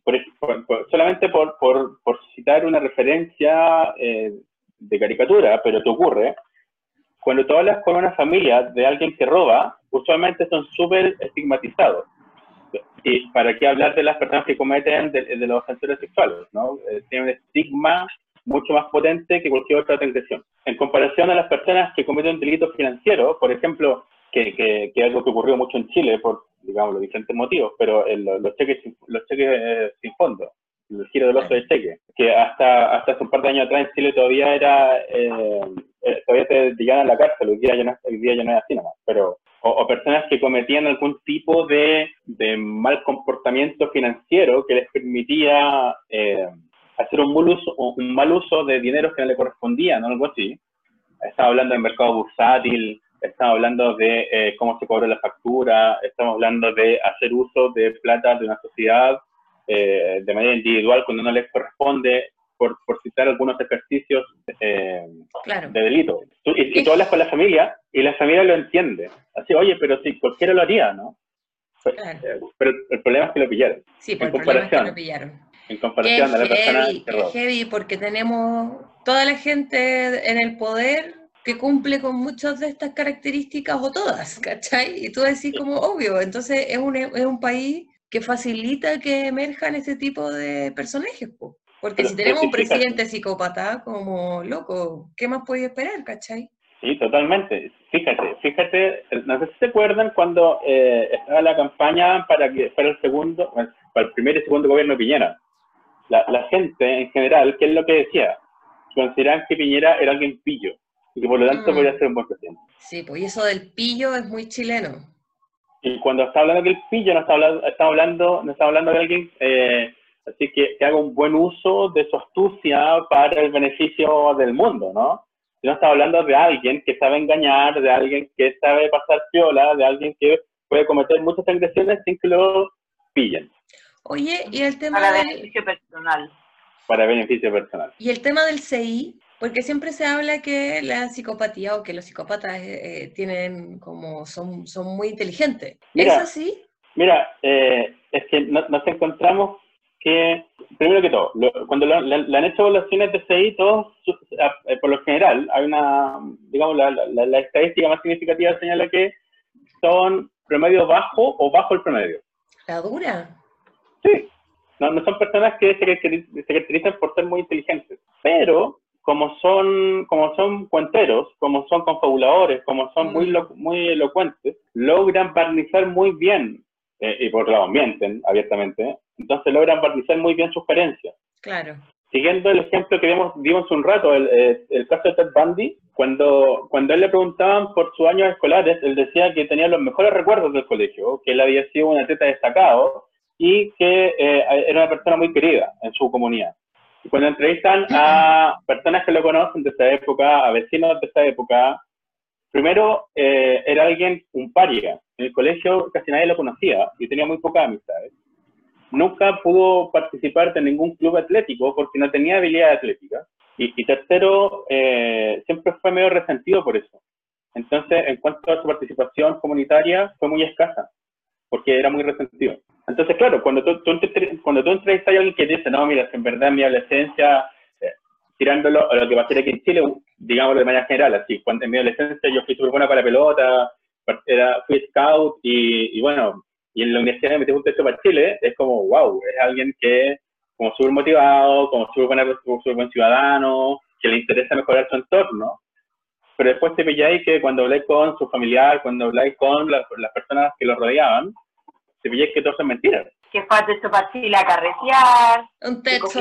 por, por, por, solamente por, citar una referencia eh, de caricatura, pero te ocurre, cuando tú hablas con una familia de alguien que roba, usualmente son súper estigmatizados. Y para qué hablar de las personas que cometen de, de los ofensores sexuales, ¿no? Eh, tienen un estigma mucho más potente que cualquier otra transgresión. En comparación a las personas que cometen delitos financieros, por ejemplo, que, que, que, es algo que ocurrió mucho en Chile por, digamos, los diferentes motivos, pero el, los cheques, los cheques eh, sin fondo, el giro del oso de cheque, que hasta, hasta hace un par de años atrás en Chile todavía era, eh, eh, todavía te llegaban a la cárcel, hoy día ya no, hoy día ya no es así nomás, pero, o, o, personas que cometían algún tipo de, de mal comportamiento financiero que les permitía eh, hacer un mal, uso, un mal uso de dinero que no le correspondía, ¿no? Algo así. Estaba hablando del mercado bursátil, estamos hablando de eh, cómo se cobra la factura, estamos hablando de hacer uso de plata de una sociedad eh, de manera individual cuando no les corresponde, por, por citar algunos ejercicios eh, claro. de delito. Tú, y, y, tú hablas con la familia y la familia lo entiende. Así, oye, pero si cualquiera lo haría, ¿no? Claro. Pero el problema es que lo pillaron. Sí, por en el comparación, problema es que lo pillaron. En comparación a la persona que roba. heavy, porque tenemos toda la gente en el poder que cumple con muchas de estas características o todas, ¿cachai? Y tú decís como obvio, entonces es un, es un país que facilita que emerjan ese tipo de personajes, po. porque pero, si tenemos un presidente psicópata como loco, ¿qué más podía esperar, cachai? Sí, totalmente. Fíjate, fíjate, no sé si se acuerdan cuando eh, estaba la campaña para que fuera el segundo, para el primer y segundo gobierno de Piñera. La, la gente en general, ¿qué es lo que decía? Consideraban que Piñera era alguien pillo y que por lo tanto mm. podría ser un buen presidente. Sí, pues y eso del pillo es muy chileno. Y cuando está hablando del pillo, no está hablando, está hablando, no está hablando de alguien eh, así que, que, haga un buen uso de su astucia para el beneficio del mundo, ¿no? No está hablando de alguien que sabe engañar, de alguien que sabe pasar piola, de alguien que puede cometer muchas agresiones sin que lo pillen. Oye, y el tema para del... beneficio personal. Para beneficio personal. Y el tema del CI, porque siempre se habla que la psicopatía o que los psicópatas eh, eh, tienen como son, son muy inteligentes. Mira, ¿Es así? Mira, eh, es que no, nos encontramos que, primero que todo, lo, cuando le, le, han hecho evaluaciones de CI, todos, eh, por lo general, hay una, digamos, la, la, la, estadística más significativa señala que son promedio bajo o bajo el promedio. ¿La dura? Sí. No, no son personas que se, se caracterizan por ser muy inteligentes, pero como son, como son cuenteros, como son confabuladores, como son muy, muy elocuentes, logran barnizar muy bien, eh, y por lo mienten abiertamente, entonces logran barnizar muy bien sus carencias. Claro. Siguiendo el ejemplo que vimos, vimos un rato, el, el, el caso de Ted Bundy, cuando, cuando él le preguntaban por sus años escolares, él decía que tenía los mejores recuerdos del colegio, que él había sido un atleta destacado, y que eh, era una persona muy querida en su comunidad. Cuando entrevistan a personas que lo conocen de esa época, a vecinos de esa época, primero eh, era alguien, un paria. En el colegio casi nadie lo conocía y tenía muy pocas amistades. Nunca pudo participar de ningún club atlético porque no tenía habilidad atlética. Y, y tercero, eh, siempre fue medio resentido por eso. Entonces, en cuanto a su participación comunitaria, fue muy escasa, porque era muy resentido. Entonces, claro, cuando tú, tú, cuando tú entrevistas a alguien que dice, no, mira, en verdad mi adolescencia, eh, tirándolo a lo que va a ser aquí en Chile, digámoslo de manera general, así, cuando en mi adolescencia yo fui súper buena para la pelota, era, fui scout y, y bueno, y en la universidad me metí un texto para Chile, es como, wow, es alguien que como súper motivado, como súper buen ciudadano, que le interesa mejorar su entorno, pero después te pilláis que cuando hablé con su familiar, cuando habláis con las, las personas que lo rodeaban, te pilláis que todo son mentiras. Que fue a Chile a carretear. Un texto.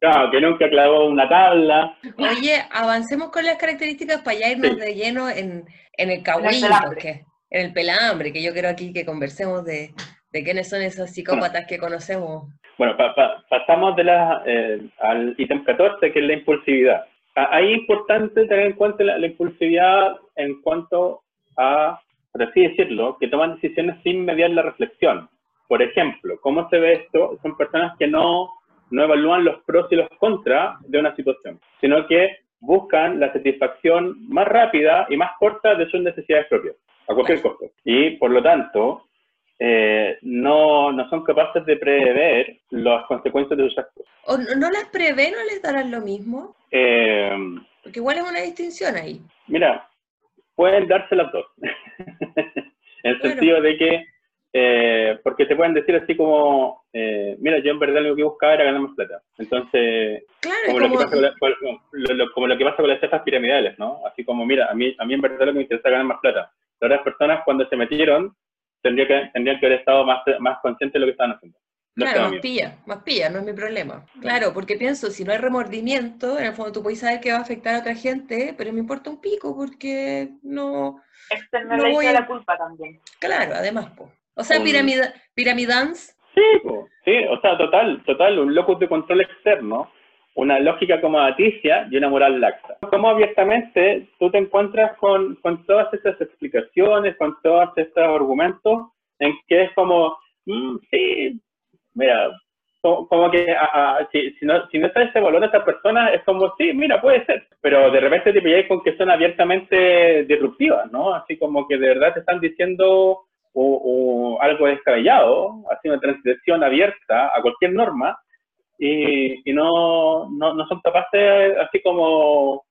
Claro, que nunca clavó una tabla. Oye, avancemos con las características para ya irnos Sí. de lleno en, en el pelambre. porque en el pelambre, que yo quiero aquí que conversemos de, de quiénes son esos psicópatas que conocemos. Bueno, pa- pa- pasamos de la, eh, al ítem 14, que es la impulsividad. A- Ahí es importante tener en cuenta la, la impulsividad en cuanto a, por así decirlo, que toman decisiones sin mediar la reflexión. Por ejemplo, ¿cómo se ve esto? Son personas que no, no evalúan los pros y los contras de una situación, sino que buscan la satisfacción más rápida y más corta de sus necesidades propias, a cualquier costo. Y por lo tanto, eh, no, no son capaces de prever las consecuencias de sus actos. ¿O no, las prevé, no les darán lo mismo? Eh, Porque igual es una distinción ahí. mira, pueden darse las dos. en el Claro. sentido de que, eh, porque te pueden decir así como, eh, mira, yo en verdad lo que buscaba era ganar más plata. Entonces, Claro, como, es lo que como, pasa con la- con- lo- lo- como lo que pasa con las cefas piramidales, ¿no? Así como, mira, a mí, a mí en verdad lo que me interesa es ganar más plata. Las otras personas cuando se metieron tendrían que, tendrían que haber estado más, más conscientes de lo que estaban haciendo. Claro, más pilla, más pilla, no es mi problema. Claro, porque pienso, si no hay remordimiento, en el fondo tú puedes saber que va a afectar a otra gente, pero me importa un pico porque no, Externaliza No voy a- la culpa también. claro, además, po. O sea, Un- piramida, piramidans, Sí, po, sí, o sea, total, total, un locus de control externo, una lógica acomodaticia y una moral laxa. Como abiertamente tú te encuentras con, con todas estas explicaciones, con todos estos argumentos, en que es como, mm, sí, mira, como, que a- a- si, si no, si no está ese valor a esta persona, es como, sí, mira, puede ser, pero de repente te pilláis con que son abiertamente disruptivas, ¿no? Así como que de verdad te están diciendo o, o algo descabellado, así una transgresión abierta a cualquier norma, y, no, no, no son capaces, así como,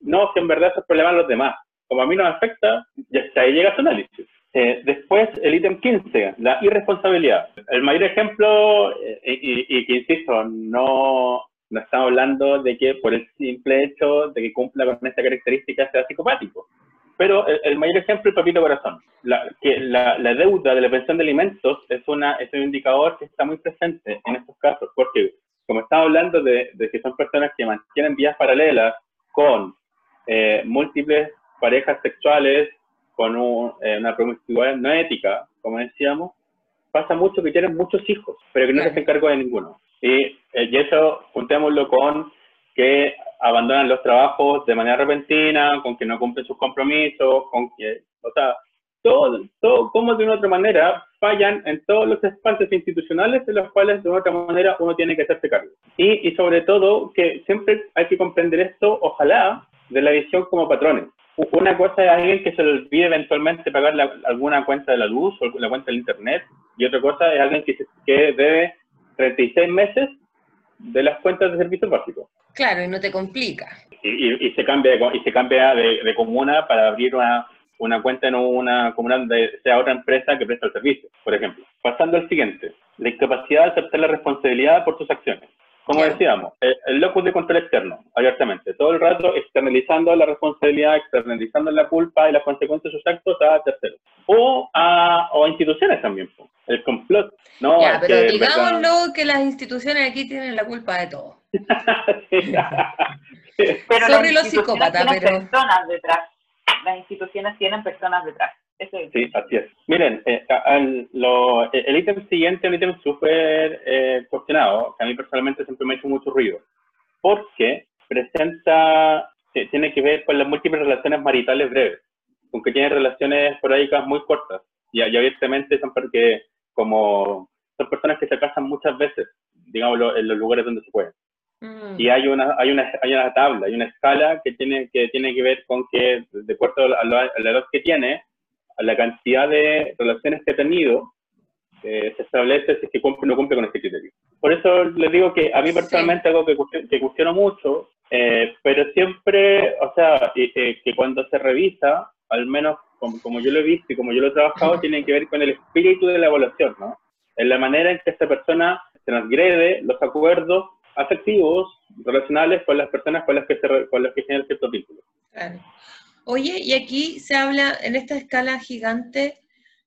no, que en verdad esos problemas los demás. Como a mí no me afecta, ya ahí llega su análisis. Eh, después, el ítem 15, la irresponsabilidad. El mayor ejemplo, eh, y, y- que insisto, no, no estamos hablando de que por el simple hecho de que cumpla con esta característica sea psicopático. Pero el, el mayor ejemplo es papito corazón. La, que la, la deuda de la pensión de alimentos es, una, es un indicador que está muy presente en estos casos, porque como estamos hablando de, de que son personas que mantienen vías paralelas con eh, múltiples parejas sexuales, con un- eh, una promiscuidad no ética, como decíamos, pasa mucho que tienen muchos hijos, pero que no se hacen cargo de ninguno. Y, eh, y eso juntémoslo con que abandonan los trabajos de manera repentina, con que no cumplen sus compromisos, con que, o sea, todo, todo, como de una otra manera fallan en todos los espacios institucionales de los cuales de una otra manera uno tiene que hacerse cargo. Y, y sobre todo que siempre hay que comprender esto, ojalá, de la visión como patrones. Una cosa es alguien que se le olvide eventualmente pagar la- alguna cuenta de la luz o la cuenta del internet, y otra cosa es alguien que, se- que debe 36 meses de las cuentas de servicios básicos claro, y no te complica. y, y- y se cambia, y se cambia de, de comuna para abrir una, una cuenta en una comuna donde sea otra empresa que presta el servicio, por ejemplo. Pasando al siguiente, la incapacidad de aceptar la responsabilidad por tus acciones. Como decíamos, el, el locus de control externo, abiertamente, todo el rato externalizando la responsabilidad, externalizando la culpa y las consecuencias de sus actos a terceros. O a, o a instituciones también. El complot. No, ya, pero que, digámoslo que las instituciones aquí tienen la culpa de todo. Pero Sorry las los instituciones psicópatas, tienen pero- personas detrás. Las instituciones tienen personas detrás. Ese, Sí, así es. Miren, eh, al- lo- el ítem siguiente es un ítem súper eh, cuestionado, que a mí personalmente siempre me ha hecho mucho ruido, porque presenta, que tiene que ver con las múltiples relaciones maritales breves, con que tienen relaciones esporádicas muy cortas, y, y abiertamente son porque como son personas que se casan muchas veces, digámoslo, en los lugares donde se puede. Mm, Y hay una, hay una, hay una tabla, hay una escala que tiene que, tiene que ver con que, de acuerdo a la, a la edad que tiene, a la cantidad de relaciones que ha tenido, eh, se establece si es que cumple o no cumple con este criterio. Por eso les digo que a mí personalmente algo que, cuestiono- que cuestiono mucho, eh, pero siempre, o sea, eh, que cuando se revisa, al menos como, como yo lo he visto y como yo lo he trabajado, tiene que ver con el espíritu de la evaluación, ¿no? En la manera en que esta persona transgrede los acuerdos afectivos, relacionales con las personas con las que se, con las que generan ciertos vínculos. claro. Oye, y aquí se habla, en esta escala gigante,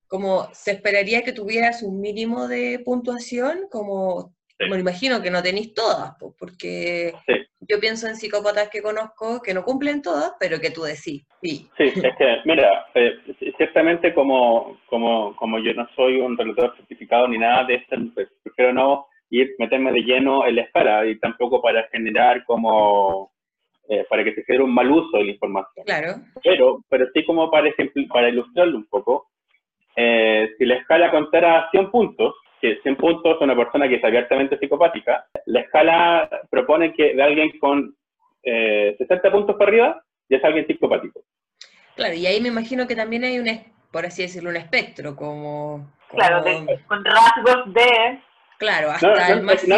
como se esperaría que tuvieras un mínimo de puntuación, como, Sí. me imagino que no tenéis todas, porque Sí. yo pienso en psicópatas que conozco que no cumplen todas, pero que tú decís, sí. Sí, es que, mira, eh, ciertamente como, como, como yo no soy un relator certificado ni nada de esto, pues prefiero no ir, meterme de lleno en la escala y tampoco para generar como, eh, para que se genere un mal uso de la información. Claro, Pero, pero sí como para, ilustrarlo un poco, eh, si la escala contara 100 puntos, que 100 puntos es una persona que es abiertamente psicopática, la escala propone que de alguien con eh, 60 puntos para arriba ya es alguien psicopático. claro, y ahí me imagino que también hay un, por así decirlo, un espectro, como... claro, de- con rasgos de... Claro, hasta No, no, el más no,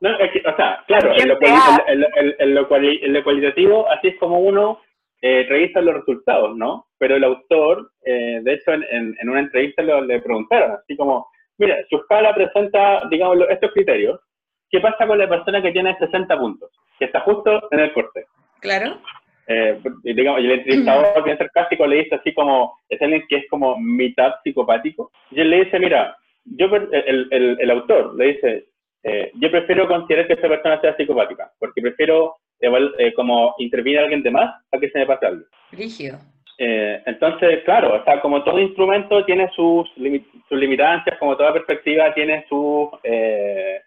no, que, o sea, claro, en lo, te en- en- en lo cuali- en lo cualitativo, así es como uno eh, revisa los resultados, ¿no? Pero el autor, eh, de hecho, en, una entrevista lo- le preguntaron, así como, mira, su escala presenta, digamos, estos criterios, ¿qué pasa con la persona que tiene 60 puntos? Que está justo en el corte. Claro, Eh, digamos, y el entrevistador, bien sarcástico, le dice así como, es alguien que es como mitad psicopático. Y él le dice, mira, yo, el, el- el autor le dice, eh, yo prefiero considerar que esta persona sea psicopática, porque prefiero eh, como intervenir a alguien de más a que se me pase algo. rígido. Eh, entonces, claro, o sea, como todo instrumento tiene sus, limi- sus limitancias, como toda perspectiva tiene sus, eh,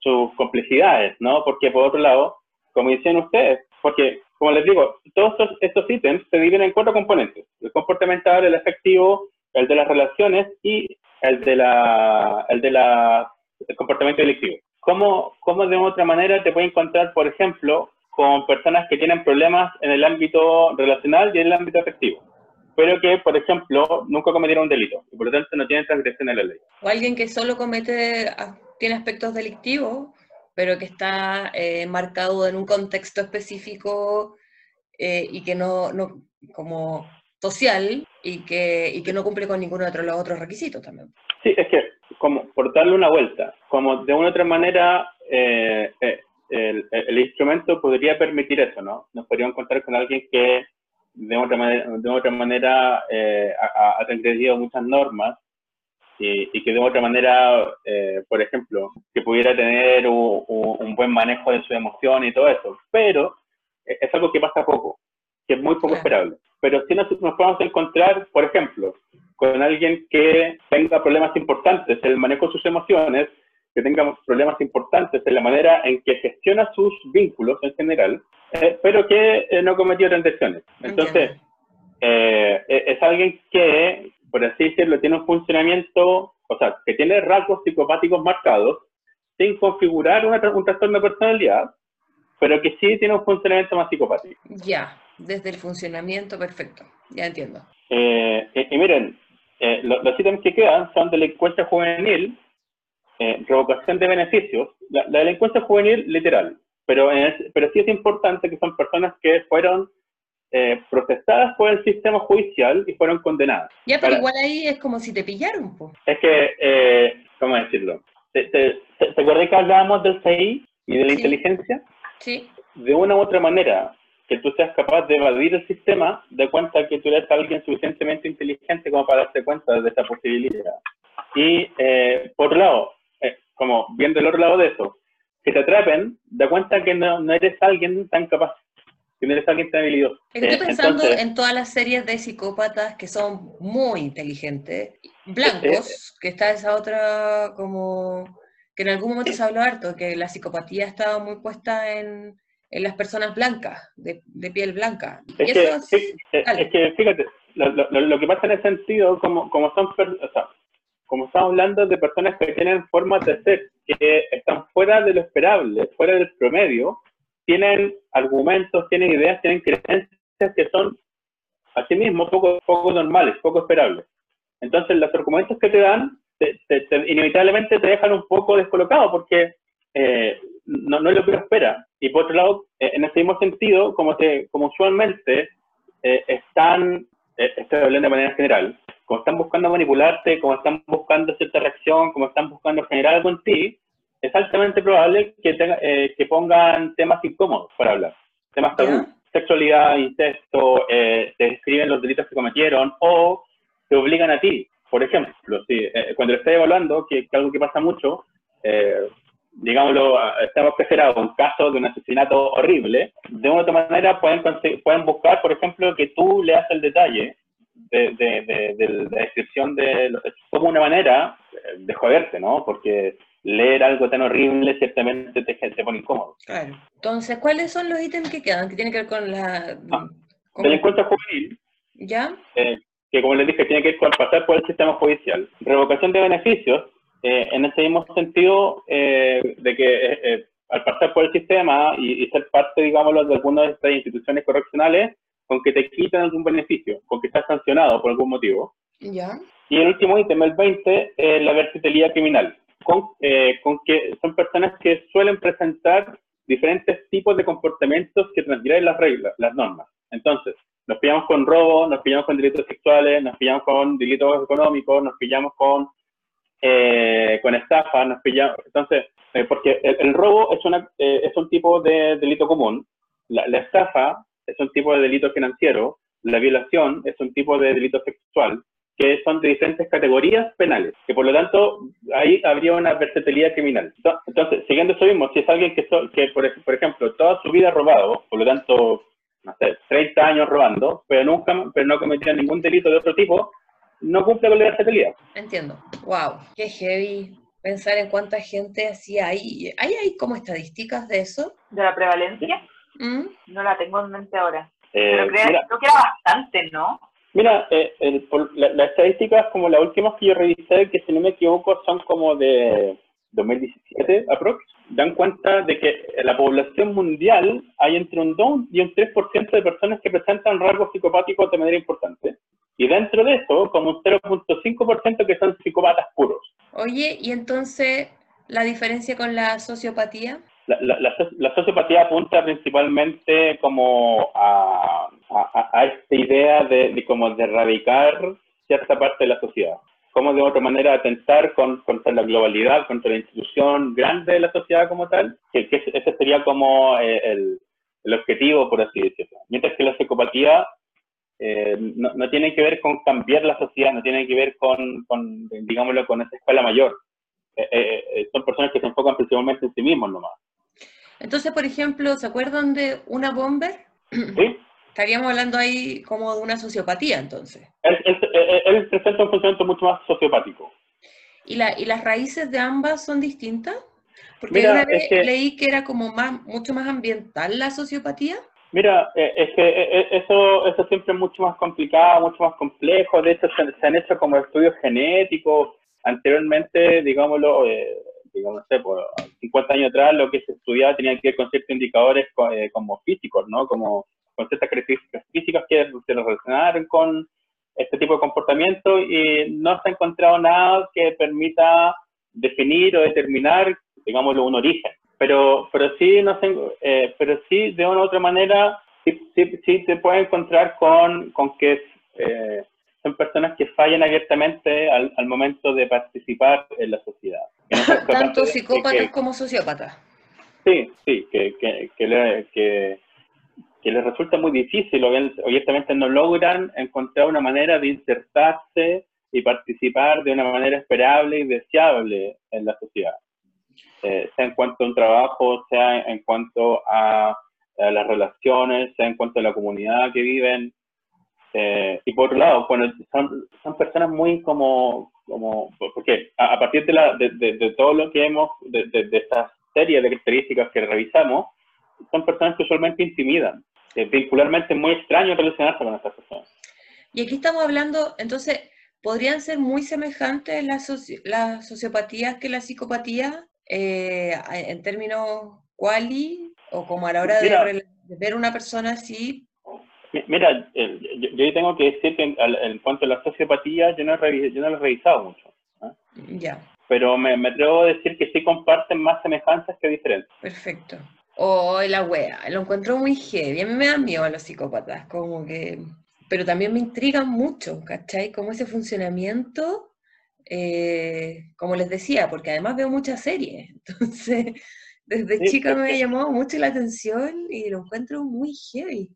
sus complejidades, ¿no? Porque por otro lado, como decían ustedes, porque, como les digo, todos estos, estos ítems se dividen en cuatro componentes. El comportamental, el afectivo, el de las relaciones y el de la, el de la, el comportamiento delictivo. ¿Cómo, ¿Cómo de otra manera te puedes encontrar, por ejemplo, con personas que tienen problemas en el ámbito relacional y en el ámbito afectivo, pero que, por ejemplo, nunca cometieron un delito y por lo tanto no tienen transgresión en la ley? O alguien que solo comete, ah, tiene aspectos delictivos, pero que está eh, marcado en un contexto específico eh, y que no, no, como social, y que, y que no cumple con ninguno de los otros requisitos también. Sí, es que, por darle una vuelta, como de una u otra manera, eh, eh, el, el instrumento podría permitir eso, ¿no? Nos podríamos encontrar con alguien que de otra manera, de otra manera eh, ha, ha transgredido muchas normas y, y que de otra manera, eh, por ejemplo, que pudiera tener un, un- buen manejo de su emoción y todo eso. Pero eh, es algo que pasa poco, que es muy poco esperable. Pero si nos, nos podemos encontrar, por ejemplo, con alguien que tenga problemas importantes en el manejo de sus emociones, que tenga problemas importantes en la manera en que gestiona sus vínculos en general, eh, pero que eh, no cometió transgresiones. Entonces, eh, es alguien que, por así decirlo, tiene un funcionamiento, o sea, que tiene rasgos psicopáticos marcados, sin configurar una un trastorno de personalidad, pero que sí tiene un funcionamiento más psicopático. Ya, desde el funcionamiento, perfecto, ya entiendo. Eh, y, y miren, eh, lo- los ítems que quedan son delincuencia juvenil, eh, revocación de beneficios, la, la delincuencia juvenil literal, pero, pero sí es importante que son personas que fueron eh, procesadas por el sistema judicial y fueron condenadas. Ya, pero Para- igual ahí es como si te pillaron, po. Es que, eh, ¿cómo decirlo? ¿Te, te, te- te acuerdas que hablábamos del CI y de la Sí. inteligencia? Sí, De una u otra manera, que tú seas capaz de evadir el sistema, de cuenta que tú eres alguien suficientemente inteligente como para darte cuenta de esa posibilidad. Y, eh, por otro lado, eh, como viendo el otro lado de eso, que te atrapen, da cuenta que no, no eres alguien tan capaz. que no eres alguien tan habilidoso. Estoy Eh, pensando entonces- en todas las series de psicópatas que son muy inteligentes, blancos, que está esa otra como que en algún momento se habló harto, que la psicopatía estaba muy puesta en, en las personas blancas, de, de piel blanca. Y Es que, eso fí- eh, es que, fíjate, lo, lo- lo- que pasa en ese sentido, como, como son, per- o sea, como estamos hablando de personas que tienen formas de ser que están fuera de lo esperable, fuera del promedio, tienen argumentos, tienen ideas, tienen creencias que son asimismo poco, poco normales, poco esperables. Entonces, los argumentos que te dan, te- te- te- inevitablemente te dejan un poco descolocado porque eh, no, no es lo que uno espera. Y por otro lado, eh, en ese mismo sentido, como, te, como usualmente eh, están, estoy hablando de manera general, como están buscando manipularte, como están buscando cierta reacción, como están buscando generar algo en ti, es altamente probable que, tenga- que pongan temas incómodos para hablar, temas tabú, sexualidad, incesto, te describen los delitos que cometieron o te obligan a ti. Por ejemplo, si, cuando lo estás evaluando, que, que algo que pasa mucho, eh, digámoslo, estamos preferados un caso de un asesinato horrible, de una u otra manera pueden, pueden buscar, por ejemplo, que tú leas el detalle de, de, de- de la descripción de los hechos como una manera eh, de joderte, ¿no? Porque leer algo tan horrible ciertamente te, te pone incómodo. Claro. Entonces, ¿cuáles son los ítems que quedan? Que tienen que ver con la... Ah, con- Delincuencia juvenil, ¿Ya? eh, que como les dije, tiene que ver con pasar por el sistema judicial. Revocación de beneficios, eh, en ese mismo sentido eh, de que eh, eh, al pasar por el sistema y, y ser parte, digámoslo, de alguna de estas instituciones correccionales, con que te quitan algún beneficio, con que estás sancionado por algún motivo. ¿Ya? Y el último ítem, el 20, eh, la versatilidad criminal, con, eh, con que son personas que suelen presentar diferentes tipos de comportamientos que transgreden las reglas, las normas. Entonces, nos pillamos con robo, nos pillamos con delitos sexuales, nos pillamos con delitos económicos, nos pillamos con, eh, con estafa, nos pillamos... Entonces, eh, porque el, el robo es, una, eh, es un tipo de delito común, la, la estafa es un tipo de delito financiero, la violación es un tipo de delito sexual, que son de diferentes categorías penales, que por lo tanto ahí habría una versatilidad criminal. Ento- Entonces, siguiendo eso mismo, si es alguien que, so- que por, por ejemplo, toda su vida ha robado, por lo tanto, no sé, 30 años robando, pero nunca, pero no cometió ningún delito de otro tipo, no cumple con la versatilidad. Entiendo. Wow, qué heavy pensar en cuánta gente así hay. ¿Hay, hay como estadísticas de eso? De la prevalencia, ¿Mm? no la tengo en mente ahora. Eh, Pero creo, mira, creo que era bastante, ¿no? Mira, eh, el- por la- las estadísticas como las últimas que yo revisé, que si no me equivoco son como de 2017 aprox, dan cuenta de que en la población mundial hay entre un 2 y un 3% de personas que presentan rasgos psicopáticos de manera importante. Y dentro de eso, como un 0.5% que son psicópatas puros. Oye, y entonces, ¿la diferencia con la sociopatía? La, la, la la sociopatía apunta principalmente como a, a- a esta idea de, de como de erradicar cierta parte de la sociedad. Como de otra manera atentar con- contra la globalidad, contra la institución grande de la sociedad como tal, que, que ese- ese sería como eh, el, el objetivo, por así decirlo. Mientras que la psicopatía eh, no, no tiene que ver con cambiar la sociedad, no tiene que ver con, con digámoslo, con esa escuela mayor. Eh, eh, eh, son personas que se enfocan principalmente en sí mismos nomás. Entonces, por ejemplo, ¿se acuerdan de una bomber? ¿sí? Estaríamos hablando ahí como de una sociopatía, entonces. Él, él- él- él presenta un funcionamiento mucho más sociopático. ¿Y, la, ¿Y las raíces de ambas son distintas? Porque Mira, una vez es que- leí que era como más, mucho más ambiental la sociopatía. Mira, eh, es que eh, eh, eso, eso siempre es mucho más complicado, mucho más complejo. De hecho, se, se han hecho como estudios genéticos. Anteriormente, digámoslo, eh, digamos, no sé, por 50 años atrás, lo que se estudiaba tenía que ver con ciertos indicadores eh, como físicos, ¿no? Como con ciertas características físicas que se relacionaron con este tipo de comportamiento y no se ha encontrado nada que permita definir o determinar, digámoslo, un origen. Pero, pero sí, no sé, eh, pero sí, de una u otra manera, sí, sí, sí te puedes encontrar con, con que eh, son personas que fallan abiertamente al, al momento de participar en la sociedad. Tanto psicópatas que- como sociópatas. Sí, sí, que, que, que, le- que, que les resulta muy difícil, obvi- obviamente no logran encontrar una manera de insertarse y participar de una manera esperable y deseable en la sociedad. Eh, sea en cuanto a un trabajo, sea en cuanto a a las relaciones, se dan cuenta de la comunidad que viven. Eh, y por otro lado, bueno, son, son personas muy como, como porque a, a partir de, la, de, de, de, todo lo que hemos, de, de, esta serie de características que revisamos, son personas que usualmente intimidan. Es vincularmente muy extraño relacionarse con estas personas. Y aquí estamos hablando, entonces, ¿podrían ser muy semejantes las, soci las sociopatías que la psicopatía eh, en términos quali o como a la hora de, de ver una persona así? Mira, yo, yo tengo que decir que en, en, cuanto a la sociopatía, yo no, he yo no lo he revisado mucho. ¿eh? Ya. Pero me, me, atrevo a decir que sí comparten más semejanzas que diferencias. Perfecto. O oh, la wea, lo encuentro muy heavy. A mí me dan miedo a los psicópatas, como que. Pero también me intrigan mucho, ¿cachai? Como ese funcionamiento, eh, como les decía, porque además veo muchas series. Entonces, desde sí, chica me ha llamado mucho la atención y lo encuentro muy heavy.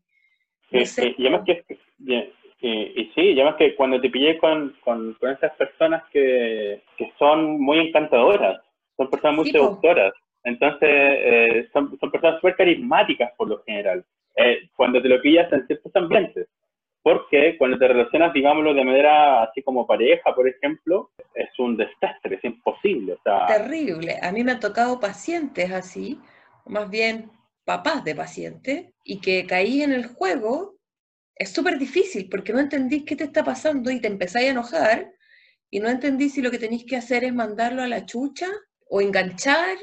No sé, y, además que, y, y, sí, además que cuando te pillé con, con, con esas personas que, que, son muy encantadoras, son personas muy sí, seductoras, entonces eh, son, son, personas súper carismáticas por lo general, eh, cuando te lo pillas en ciertos ambientes, porque cuando te relacionas, digámoslo, de manera así como pareja, por ejemplo, es un desastre, es imposible. O sea, Terrible, a mí me han tocado pacientes así, más bien papás de pacientes y que caí en el juego, es súper difícil porque no entendís qué te está pasando y te empezáis a enojar y no entendís si lo que tenéis que hacer es mandarlo a la chucha o enganchar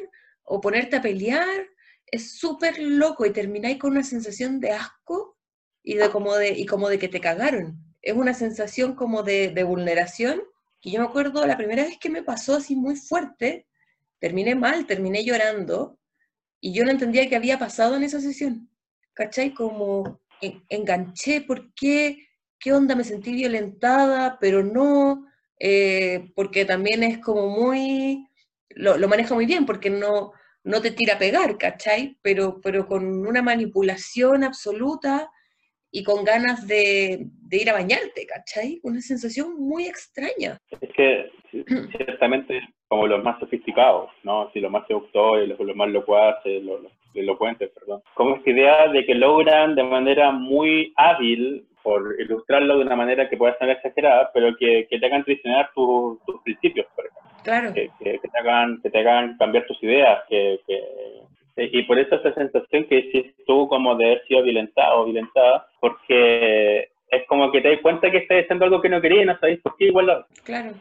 o ponerte a pelear. Es súper loco y termináis con una sensación de asco y, de como de, y como de que te cagaron. Es una sensación como de, de vulneración que yo me acuerdo la primera vez que me pasó así muy fuerte, terminé mal, terminé llorando y yo no entendía qué había pasado en esa sesión. ¿Cachai? Como en, enganché, ¿por qué? ¿Qué onda? Me sentí violentada, pero no, eh, porque también es como muy, lo, lo, maneja muy bien, porque no, no te tira a pegar, ¿cachai? Pero, pero con una manipulación absoluta y con ganas de, de ir a bañarte, ¿cachai? Una sensación muy extraña. Es que ciertamente como los más sofisticados, ¿no? Sí, los más seductores, los, los más locuaces, los, los, elocuentes, perdón. Como esta idea de que logran de manera muy hábil, por ilustrarlo de una manera que pueda ser exagerada, pero que, que te hagan traicionar tus, tus principios, por ejemplo. Claro. Que, que, que, te hagan, que te hagan cambiar tus ideas, que, que y por eso esa sensación que si tú como de haber sido violentado o violentada, porque es como que te das cuenta que estás haciendo algo que no querías y no sabéis por qué igual lo Claro.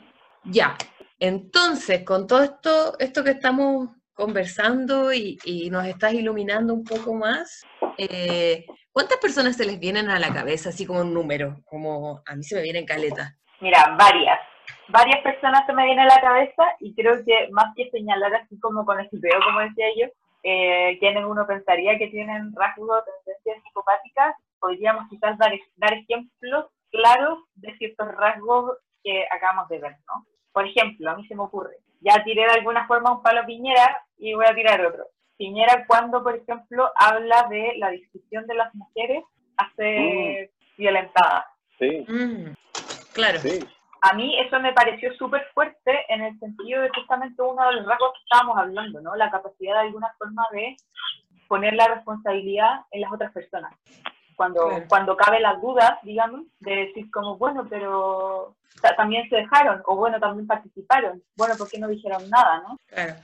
Ya, entonces, con todo esto, esto que estamos conversando y, y nos estás iluminando un poco más, eh, ¿cuántas personas se les vienen a la cabeza, así como un número? Como a mí se me vienen caletas. Mira, varias. Varias personas se me vienen a la cabeza y creo que más que señalar así como con el video, como decía yo, eh, quienes uno pensaría que tienen rasgos o tendencias psicopáticas, podríamos quizás dar, dar ejemplos claros de ciertos rasgos que acabamos de ver, ¿no? Por ejemplo, a mí se me ocurre, ya tiré de alguna forma un palo Piñera y voy a tirar otro. Piñera cuando, por ejemplo, habla de la discusión de las mujeres a ser mm. violentadas. Sí. Mm, claro. Sí. A mí eso me pareció súper fuerte en el sentido de justamente uno de los rasgos que estábamos hablando, ¿no? La capacidad de alguna forma de poner la responsabilidad en las otras personas cuando, claro. cuando cabe la duda, digamos, de decir como, bueno, pero también se dejaron, o bueno, también participaron, bueno, ¿por qué no dijeron nada, no? Claro.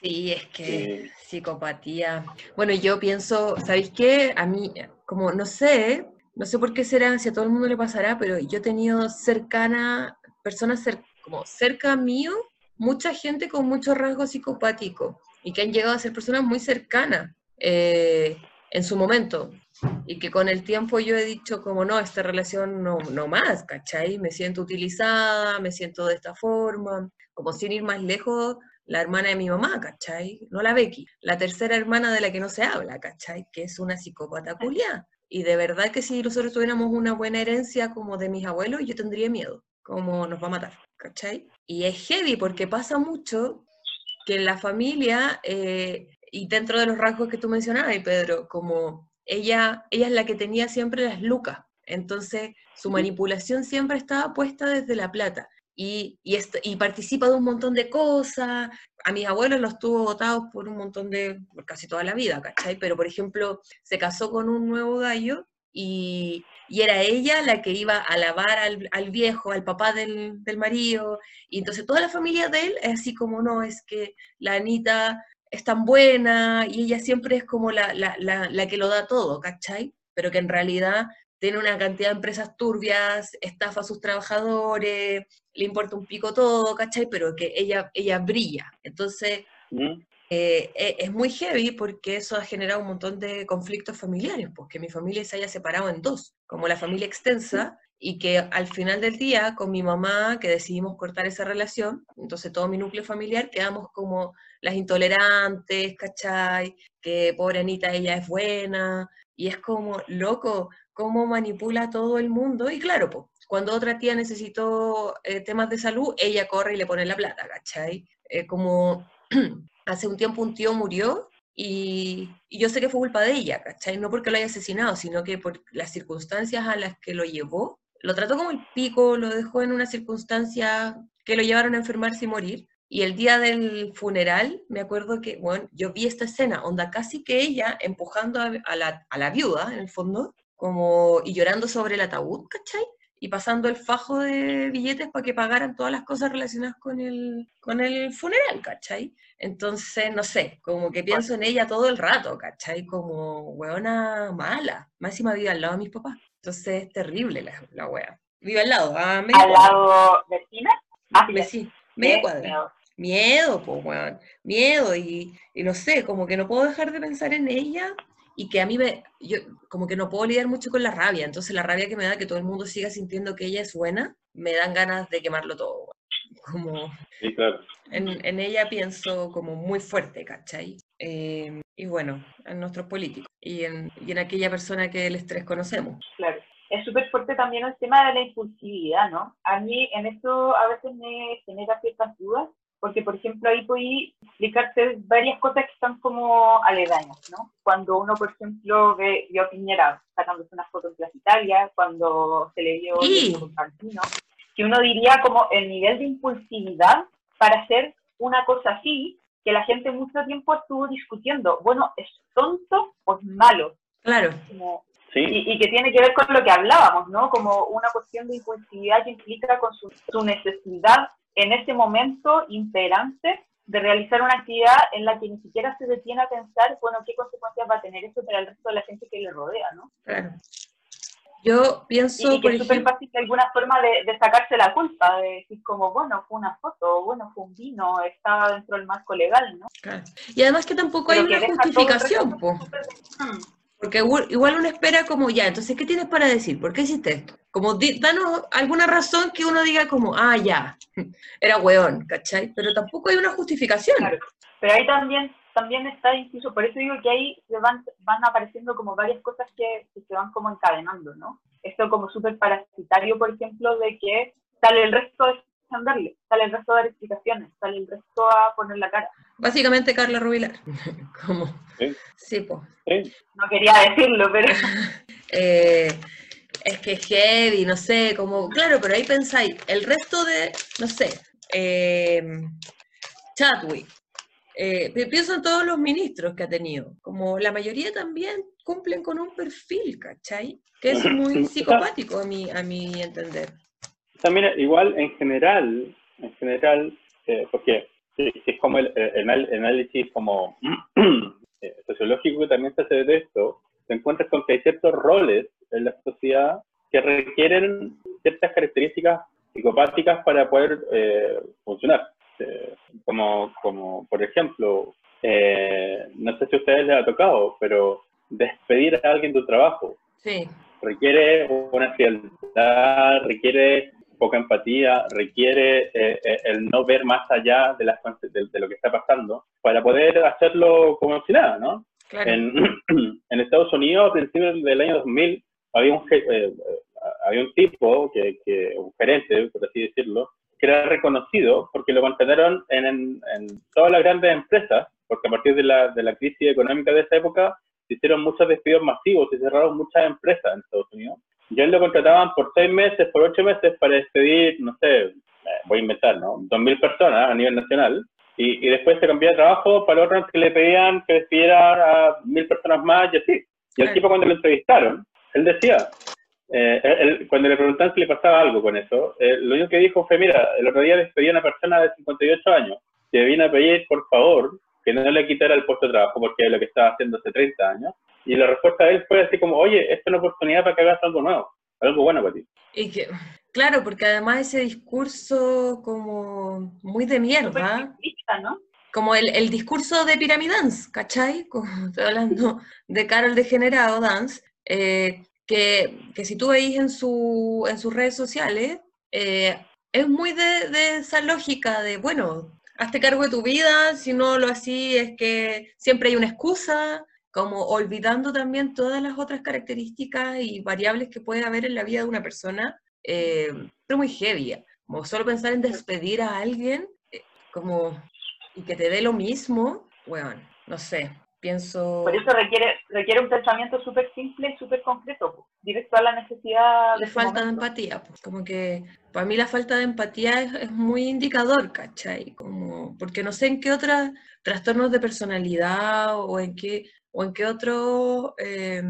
Sí, es que sí. psicopatía. Bueno, yo pienso, ¿sabéis qué? A mí, como, no sé, no sé por qué será, si a todo el mundo le pasará, pero yo he tenido cercana, personas cer como cerca mío, mucha gente con mucho rasgo psicopático y que han llegado a ser personas muy cercanas eh, en su momento y que con el tiempo yo he dicho como no, esta relación no, no más, ¿cachai? Me siento utilizada, me siento de esta forma, como sin ir más lejos, la hermana de mi mamá, ¿cachai? No la Becky, la tercera hermana de la que no se habla, ¿cachai? Que es una psicópata culiada. Y de verdad que si nosotros tuviéramos una buena herencia como de mis abuelos, yo tendría miedo, como nos va a matar, ¿cachai? Y es heavy porque pasa mucho que en la familia, eh, y dentro de los rasgos que tú mencionabas, Pedro, como ella, ella es la que tenía siempre las lucas, entonces su manipulación siempre estaba puesta desde la plata. Y, participa de un montón de cosas. A mis abuelos los tuvo votados por un montón de, casi toda la vida, ¿cachai? Pero, por ejemplo, se casó con un nuevo gallo y, era ella la que iba a lavar al, viejo, al papá del, del, marido, y entonces toda la familia de él es así como, no, es que la Anita es tan buena y ella siempre es como la, la, la, la que lo da todo, ¿cachai? Pero que en realidad tiene una cantidad de empresas turbias, estafa a sus trabajadores, le importa un pico todo, ¿cachai? Pero que ella, ella brilla. Entonces, eh, e, es muy heavy porque eso ha generado un montón de conflictos familiares, porque mi familia se haya separado en dos, como la familia extensa, y que al final del día, con mi mamá, que decidimos cortar esa relación, entonces todo mi núcleo familiar quedamos como las intolerantes, ¿cachai? Que pobre Anita, ella es buena, y es como, loco, cómo manipula todo el mundo. Y claro, pues, cuando otra tía necesitó eh, temas de salud, ella corre y le pone la plata, ¿cachai? Eh, como hace un tiempo un tío murió y, y, yo sé que fue culpa de ella, ¿cachai? No porque lo haya asesinado, sino que por las circunstancias a las que lo llevó. Lo trató como el pico, lo dejó en una circunstancia que lo llevaron a enfermarse y morir. Y el día del funeral, me acuerdo que, bueno, yo vi esta escena, onda casi que ella empujando a, a, la, a la viuda, en el fondo, como, y llorando sobre el ataúd, ¿cachai? Y pasando el fajo de billetes para que pagaran todas las cosas relacionadas con el, con el funeral, ¿cachai? Entonces, no sé, como que pienso en ella todo el rato, ¿cachai? Como hueona mala. Máxima vive al lado de mis papás. Entonces es terrible la, la wea. Vive al lado, ¿Al lado vecina? Ah, sí. Media cuadra. Miedo, pues, weón. Miedo y, y no sé, como que no puedo dejar de pensar en ella y que a mí me, yo como que no puedo lidiar mucho con la rabia, entonces la rabia que me da que todo el mundo siga sintiendo que ella es buena, me dan ganas de quemarlo todo. Como sí, claro. en, en, ella pienso como muy fuerte, ¿cachai? Eh, y bueno, en nuestros políticos y en, y en aquella persona que el estrés conocemos. Claro. Es súper fuerte también el tema de la impulsividad, ¿no? A mí en esto a veces me genera ciertas dudas porque por ejemplo ahí puede explicarse varias cosas que están como aledañas, ¿no? Cuando uno, por ejemplo, ve, vio a Piñera sacándose unas fotos en Plaza Italia, cuando se le dio sí. el Tarantino, que uno diría como el nivel de impulsividad para hacer una cosa así, que la gente mucho tiempo estuvo discutiendo, bueno, ¿es tonto o es malo? Claro. Como, Sí. Y, y, que tiene que ver con lo que hablábamos, ¿no? Como una cuestión de impulsividad que implica con su, su necesidad en ese momento imperante de realizar una actividad en la que ni siquiera se detiene a pensar, bueno, qué consecuencias va a tener eso para el resto de la gente que le rodea, ¿no? Claro. Yo pienso, y, que es súper fácil de alguna forma de, de, sacarse la culpa, de decir como, bueno, fue una foto, bueno, fue un vino, estaba dentro del marco legal, ¿no? Claro. Y además que tampoco Pero hay una justificación, po. Porque igual uno espera como, ya, entonces, ¿qué tienes para decir? ¿Por qué hiciste esto? Como, danos alguna razón que uno diga como, ah, ya, era weón, ¿cachai? Pero tampoco hay una justificación. Pero ahí también, también está incluso, por eso digo que ahí van, van apareciendo como varias cosas que, que se van como encadenando, ¿no? Esto como súper parasitario, por ejemplo, de que sale el resto de entenderle, sale el resto a dar explicaciones, sale el resto a poner la cara. Básicamente Carla Rubilar. ¿Cómo? Sí. Sí, pues. Sí. No quería decirlo, pero... eh, es que es heavy, no sé, como, claro, pero ahí pensáis, el resto de, no sé, eh, Chadwick, eh, pienso en todos los ministros que ha tenido, como la mayoría también cumplen con un perfil, ¿cachai? Que es muy psicopático a mi, a mi entender. También igual en general, en general, eh, porque es como el, el, el análisis como eh, sociológico que también se hace de esto, te encuentras con que hay ciertos roles en la sociedad que requieren ciertas características psicopáticas para poder eh, funcionar. Eh, como, como, por ejemplo, eh, no sé si a ustedes les ha tocado, pero despedir a alguien de tu trabajo. Sí. Requiere una frialdad, requiere poca empatía, requiere eh, eh, el no ver más allá de, las, de, de, lo que está pasando para poder hacerlo como si nada, ¿no? Claro. En, en, Estados Unidos, a principios del año 2000, había un, eh, había un tipo, que, que, un gerente, por así decirlo, que era reconocido porque lo contrataron en, en, en, todas las grandes empresas, porque a partir de la, de la crisis económica de esa época se hicieron muchos despidos masivos, se cerraron muchas empresas en Estados Unidos. Y a él lo contrataban por seis meses, por ocho meses para despedir, no sé, eh, voy a inventar, ¿no? 2.000 personas a nivel nacional, y, y después se cambió de trabajo para otros que le pedían que despidiera a 1.000 personas más y así. Y el tipo cuando lo entrevistaron, él decía, eh, él- cuando le preguntaban si le pasaba algo con eso, eh, lo único que dijo fue, mira, el otro día despedí a una persona de 58 años que vino a pedir, por favor, que no le quitara el puesto de trabajo porque es lo que estaba haciendo hace 30 años. Y la respuesta de él fue así como, oye, esta es una oportunidad para que hagas algo nuevo, algo bueno para ti. Y que, claro, porque además ese discurso como muy de mierda, ¿no? como el, el discurso de Pyramidance, ¿cachai? Como estoy hablando de Carol Degenerado Dance, eh, que, que si tú veis en, su, en sus redes sociales, eh, es muy de, de esa lógica de, bueno, hazte cargo de tu vida, si no lo así es que siempre hay una excusa, como olvidando también todas las otras características y variables que puede haber en la vida de una persona, eh, pero muy heavy, como solo pensar en despedir a alguien, eh, como y que te dé lo mismo, bueno, no sé, pienso... Por eso requiere, requiere un pensamiento súper simple y súper concreto, directo a la necesidad de falta de momento. empatía, pues, como que para mí la falta de empatía es, es muy indicador, ¿cachai? Como, porque no sé en qué otros trastornos de personalidad o en qué, o en qué otro eh,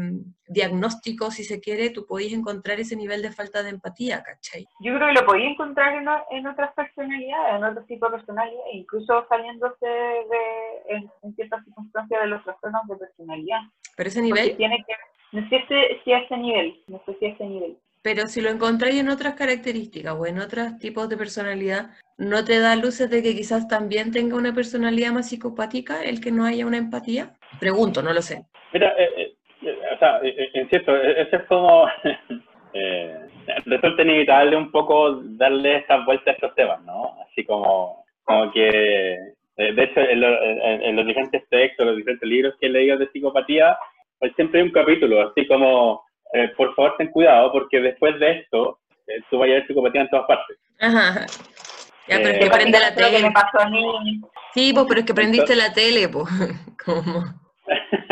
diagnóstico, si se quiere, tú podéis encontrar ese nivel de falta de empatía, ¿cachai? Yo creo que lo podía encontrar en, en otras personalidades, en otro tipo de personalidad, incluso saliéndose de, en, en ciertas circunstancias de los trastornos de personalidad. Pero ese nivel, tiene que, no sé si, si a ese nivel, no sé si a ese nivel. pero si lo encontráis en otras características o en otros tipos de personalidad, ¿no te da luces de que quizás también tenga una personalidad más psicopática el que no haya una empatía? Pregunto, no lo sé. Mira, eh, eh, eh, o sea, insisto, eh, ese es como, eh, resulta inevitable un poco darle estas vueltas a estos temas, ¿no? Así como, como que, de hecho, en, lo- en- en los diferentes textos, los diferentes libros que he leído de psicopatía, pues siempre hay un capítulo, así como, por favor ten cuidado, porque después de esto, tú vas a ver psicopatía en todas partes. Ajá. Ya, pero es Eh, que prende la Lo que me tele. pasó a mí, Sí, pues, pero es que prendiste la tele, pues. Como...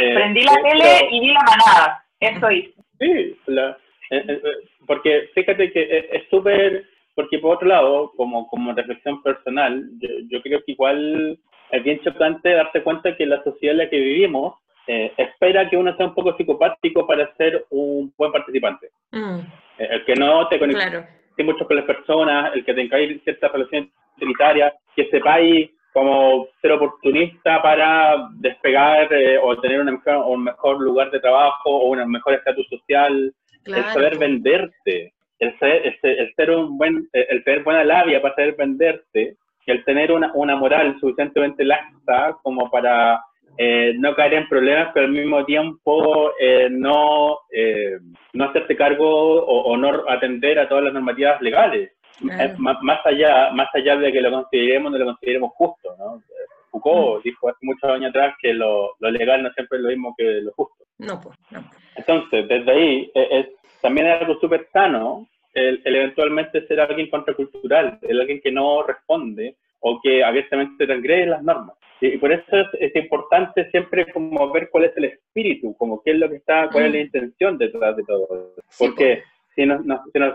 Eh, prendí la eh, tele y vi la manada, eso hice. Sí, la- eh, porque fíjate que es súper, porque por otro lado, como, como reflexión personal, yo, yo creo que igual es bien chocante darse cuenta que la sociedad en la que vivimos eh, espera que uno sea un poco psicopático para ser un buen participante. Mm, El que no te conecte claro. Mucho con las personas, el que tengáis ciertas relaciones utilitarias, que sepáis como ser oportunista para despegar eh, o tener una mejor, un mejor lugar de trabajo o un mejor estatus social, Claro. el saber venderte, el ser, el ser- el ser un buen, el tener buena labia para saber venderte, el tener una, una moral suficientemente laxa como para eh, no caer en problemas, pero al mismo tiempo eh, no, eh, no hacerte cargo o, o no atender a todas las normativas legales. Claro. Má- más allá más allá de que lo consideremos no lo consideremos justo ¿no? Foucault dijo hace muchos años atrás que lo, lo legal no siempre es lo mismo que lo justo No, pues, no. entonces, desde ahí, eh, es, también es algo súper sano el, el eventualmente ser alguien contracultural, el alguien que no responde o que abiertamente transgrede las normas. Y, por eso es, es importante siempre como ver cuál es el espíritu, como qué es lo que está, cuál es la Mm. intención detrás de todo. Sí, Porque si nos, nos- si nos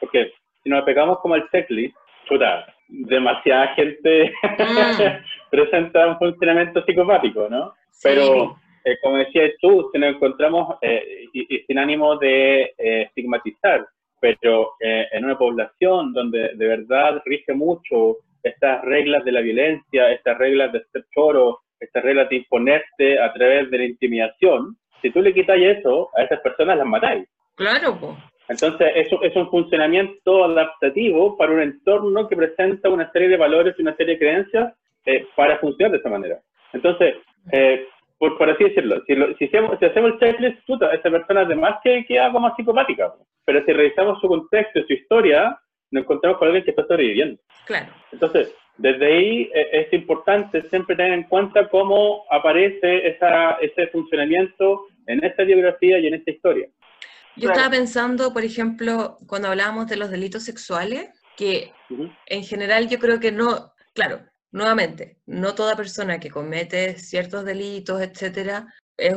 porque si nos pegamos como al checklist, chuta, demasiada gente Mm. presenta un funcionamiento psicopático, ¿no? Sí, Pero, eh, como decías tú, si nos encontramos, eh, y, y sin ánimo de eh, estigmatizar, pero eh, en una población donde de verdad rige mucho estas reglas de la violencia, estas reglas de ser choro, estas reglas de imponerte a través de la intimidación, si tú le quitas eso, a esas personas las matáis. claro, pues. Entonces, eso es un funcionamiento adaptativo para un entorno que presenta una serie de valores y una serie de creencias eh, para funcionar de esa manera. Entonces, eh, por, por así decirlo, si, lo- si, hacemos, si hacemos el checklist, puta, esa persona además que queda como psicopática. Pero si revisamos su contexto, su historia, nos encontramos con alguien que está sobreviviendo. Claro. Entonces, desde ahí eh, es importante siempre tener en cuenta cómo aparece esa, ese funcionamiento en esta biografía y en esta historia. Yo Claro. estaba pensando, por ejemplo, cuando hablábamos de los delitos sexuales, que Ujú. en general yo creo que no, claro, nuevamente, no toda persona que comete ciertos delitos, etcétera, es,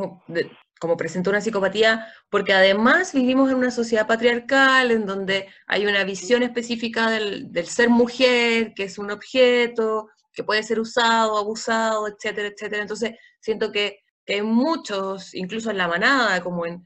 como presenta una psicopatía, porque además vivimos en una sociedad patriarcal en donde hay una visión específica del, ser mujer, que es un objeto, que puede ser usado, abusado, etcétera, etcétera. Entonces, siento que, hay muchos, incluso en la manada, como en,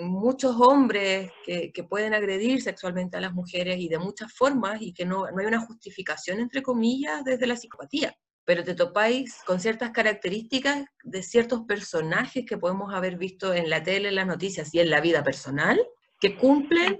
muchos hombres que, que, pueden agredir sexualmente a las mujeres y de muchas formas y que no, no hay una justificación, entre comillas, desde la psicopatía. Pero te topáis con ciertas características de ciertos personajes que podemos haber visto en la tele, en las noticias y en la vida personal, que cumplen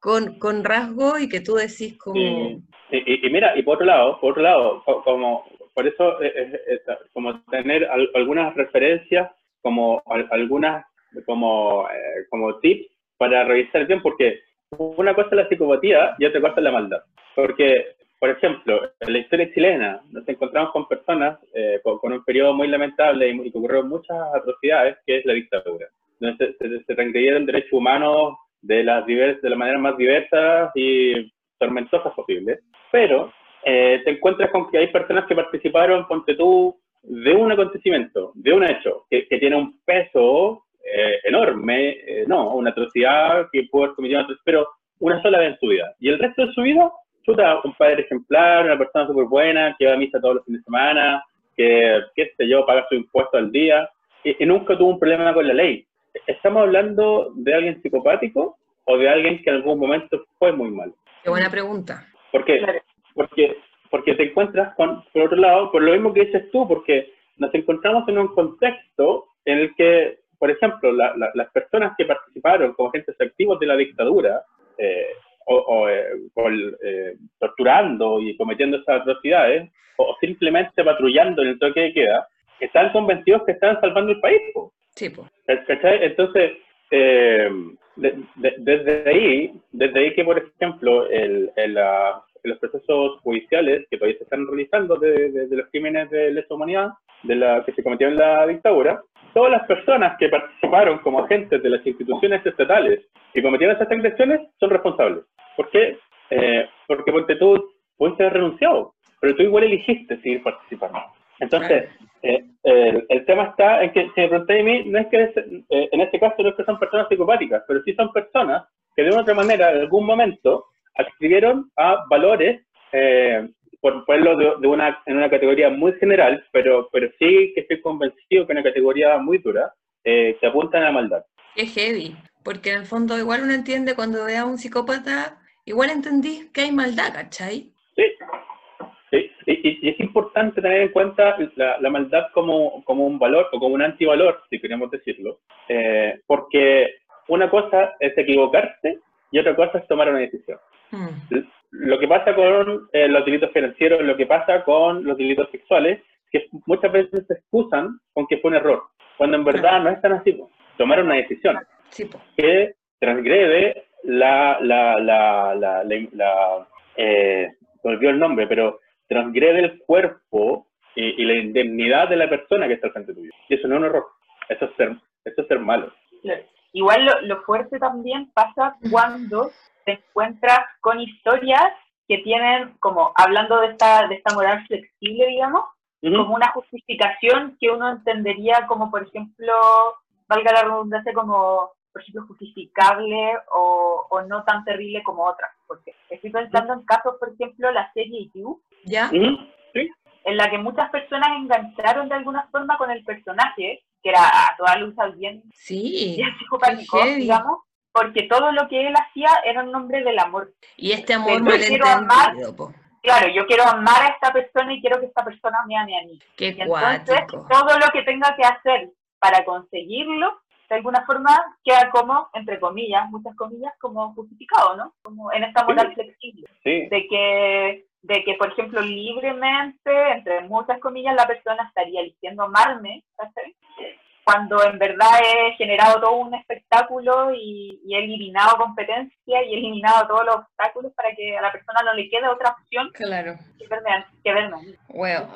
con, con rasgos y que tú decís como... Sí. Y, y, mira, y por otro lado, por otro lado, como por eso es, es, es como tener al, algunas referencias, como al, algunas como, eh, como tips para revisar bien, porque una cosa es la psicopatía y otra cosa es la maldad. Porque, por ejemplo, en la historia chilena nos encontramos con personas eh, con, con, un periodo muy lamentable y, y que ocurrieron muchas atrocidades, que es la dictadura. Donde se, se, se transgredieron derechos humanos de las, divers, de la manera más diversas y tormentosas posibles, pero eh, te encuentras con que hay personas que participaron, ponte tú, de un acontecimiento, de un hecho, que, que tiene un peso eh, enorme, eh, no, una atrocidad que pudo haber cometido, pero una sola vez en su vida. Y el resto de su vida, chuta, un padre ejemplar, una persona súper buena, que va a misa todos los fines de semana, que, qué sé yo, paga su impuesto al día, y, y nunca tuvo un problema con la ley. ¿Estamos hablando de alguien psicopático o de alguien que en algún momento fue muy malo? Qué buena pregunta. ¿Por qué? Porque, porque te encuentras con, por otro lado, por lo mismo que dices tú, porque nos encontramos en un contexto en el que, por ejemplo, la, la, las personas que participaron como agentes activos de la dictadura, eh, o, o, eh, o eh, torturando y cometiendo esas atrocidades, o simplemente patrullando en el toque de queda, están convencidos que están salvando el país. Po. Sí, pues. ¿Cachai? Entonces, eh, de, de, desde ahí, desde ahí que, por ejemplo, el, el, uh, los procesos judiciales que todavía se están realizando de, los crímenes de lesa humanidad de la que se cometieron en la dictadura, todas las personas que participaron como agentes de las instituciones estatales y cometieron esas agresiones son responsables. ¿Por qué? Eh, porque ponte tú pudiste haber renunciado, pero tú igual elegiste seguir participando. Entonces, eh, el, el, tema está en que, si me preguntáis a mí, no es que es, eh, en este caso no es que son personas psicopáticas, pero sí son personas que de una u otra manera, en algún momento, adscribieron a valores, eh, por ponerlo de, de, una, en una categoría muy general, pero, pero sí que estoy convencido que en una categoría muy dura, eh, se apuntan a la maldad. Es heavy, porque en el fondo igual uno entiende cuando ve a un psicópata, igual entendí que hay maldad, ¿cachai? Sí, Sí, y, y, es importante tener en cuenta la, la, maldad como, como un valor o como un antivalor, si queremos decirlo, eh, porque una cosa es equivocarse y otra cosa es tomar una decisión. Mm. Lo que pasa con eh, los delitos financieros, lo que pasa con los delitos sexuales, que muchas veces se excusan con que fue un error, cuando en verdad no es tan así. Tomaron una decisión sí, que transgrede la, la, la, la, la, eh, olvidó el nombre, pero transgrede el cuerpo y, y, la indemnidad de la persona que está al frente tuyo. Y eso no es un error, eso es ser, eso es ser malo. Igual lo, lo, fuerte también pasa cuando te encuentras con historias que tienen, como hablando de esta, de esta moral flexible, digamos, uh -huh. como una justificación que uno entendería como, por ejemplo, valga la redundancia, como, por ejemplo, justificable o, o no tan terrible como otras. Porque estoy pensando en casos, por ejemplo, la serie You, ¿Ya? ¿Sí? En la que muchas personas engancharon de alguna forma con el personaje, que era a toda luz bien, sí, bien psicopático, digamos, porque todo lo que él hacía era en nombre del amor. Y este amor amar, Claro, yo quiero amar a esta persona y quiero que esta persona me ame a mí. Qué y entonces, cuático. todo lo que tenga que hacer para conseguirlo, de alguna forma queda como, entre comillas, muchas comillas, como justificado, ¿no? Como en esta moral sí. flexible. Sí. De que de que, por ejemplo, libremente, entre muchas comillas, la persona estaría eligiendo amarme, ¿sabes? Cuando en verdad he generado todo un espectáculo y, y, he eliminado competencia y he eliminado todos los obstáculos para que a la persona no le quede otra opción claro. que verme. Que verme. Bueno,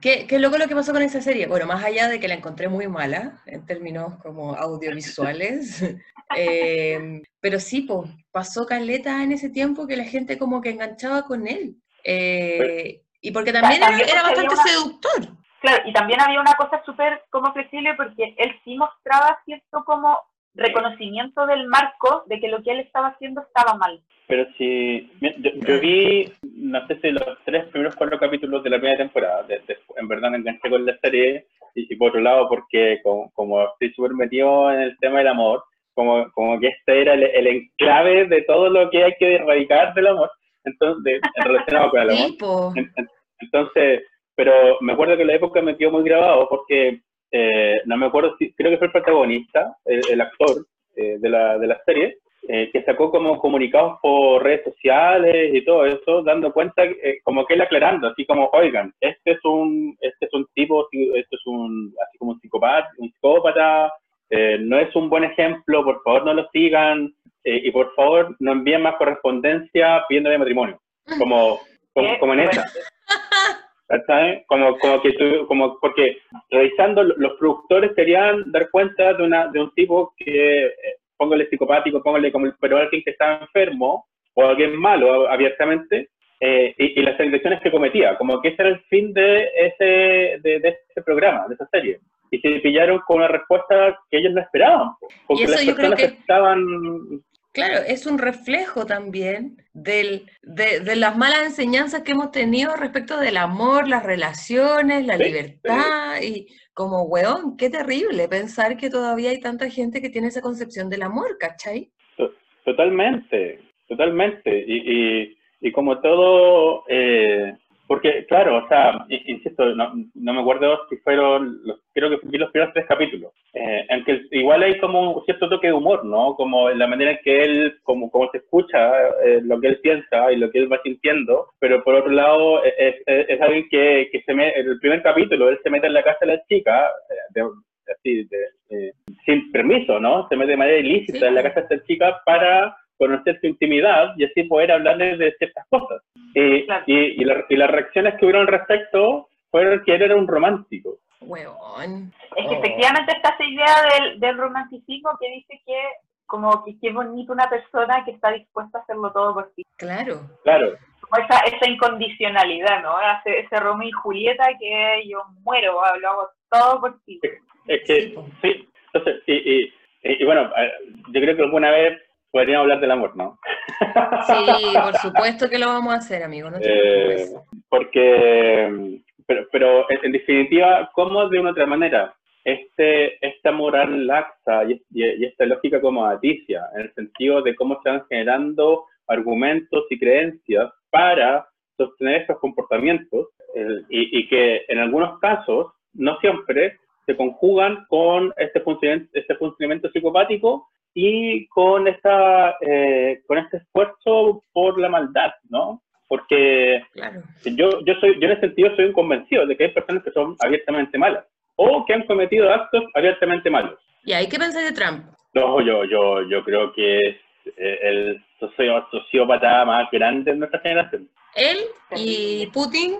¿Qué, ¿Qué loco lo que pasó con esa serie? Bueno, más allá de que la encontré muy mala en términos como audiovisuales, eh, pero sí, pues, pasó caleta en ese tiempo que la gente como que enganchaba con él. Eh, y porque también, también era, era, bastante una... seductor. Claro, y también había una cosa súper como flexible porque él sí mostraba cierto como reconocimiento del marco de que lo que él estaba haciendo estaba mal. Pero si yo, yo vi, no sé si los tres primeros cuatro capítulos de la primera temporada, de- de- en verdad me enganché con la serie, y, y por otro lado porque como, como estoy súper metido en el tema del amor, como, como que este era el, el enclave de todo lo que hay que erradicar del amor, entonces, de- relacionado con el amor. Entonces, pero me acuerdo que la época me quedó muy grabado porque eh, no me acuerdo si, creo que fue el protagonista, el, el actor eh, de, la, de la serie, eh, que sacó como comunicados por redes sociales y todo eso, dando cuenta, eh, como que él aclarando, así como, oigan, este es un, este es un tipo, este es un, así como un psicópata, un psicópata, eh, no es un buen ejemplo, por favor no lo sigan, eh, y por favor no envíen más correspondencia pidiéndole matrimonio, como, como, Qué como en esa. ¿Cachai? Como, como que tú- como porque revisando lo- los productores querían dar cuenta de una de un tipo que eh, póngale psicopático, póngale como pero alguien que estaba enfermo o alguien malo abiertamente eh, y, y las elecciones que cometía, como que ese era el fin de ese de, de ese programa, de esa serie. Y se pillaron con una respuesta que ellos no esperaban, po, porque eso las yo creo personas que- estaban Claro, es un reflejo también del, de, de las malas enseñanzas que hemos tenido respecto del amor, las relaciones, la libertad y como, weón, qué terrible pensar que todavía hay tanta gente que tiene esa concepción del amor, ¿cachai? To- Totalmente, totalmente. Y, y, y como todo, eh, porque claro, o sea, insisto, no, no me acuerdo si fueron, los, creo que vi los primeros tres capítulos, eh, en que igual hay como un cierto toque de humor, ¿no? Como en la manera en que él, como, como se escucha eh, lo que él piensa y lo que él va sintiendo, pero por otro lado es, es, es alguien que, que se mete, en el primer capítulo él se mete en la casa de la chica, eh, de- así, de, eh, sin permiso, ¿no? Se mete de manera ilícita Sí. en la casa de esta chica para conocer su intimidad y así poder hablarle de ciertas cosas. Y, Claro. y, y, la- y las reacciones que hubieron al respecto fueron que él era un romántico. Weón. Es que Oh. efectivamente está esa idea del, del romanticismo que dice que como que qué bonito una persona que está dispuesta a hacerlo todo por ti. Claro. Claro, Como esa, esa incondicionalidad, ¿no? Ese, ese Romeo y Julieta que yo muero, lo hago todo por ti. es que Sí, sí. Entonces, y, y, y- y bueno, yo creo que alguna vez podríamos hablar del amor, ¿no? Sí, por supuesto que lo vamos a hacer, amigo, no te Eh, porque, pero, pero en, definitiva, ¿cómo de una otra manera? Este, esta moral laxa y, y- y esta lógica como aticia, en el sentido de cómo van generando argumentos y creencias para sostener estos comportamientos eh, y, y que en algunos casos, no siempre, se conjugan con este funcionamiento, este funcionamiento psicopático y con, esta, eh, con este esfuerzo por la maldad, ¿no? Porque Claro. yo, yo, soy, yo en ese sentido soy un convencido de que hay personas que son abiertamente malas o que han cometido actos abiertamente malos. ¿Y ahí qué pensáis de Trump? No, yo, yo, yo creo que es eh, el sociópata más grande de nuestra generación. Él y Putin,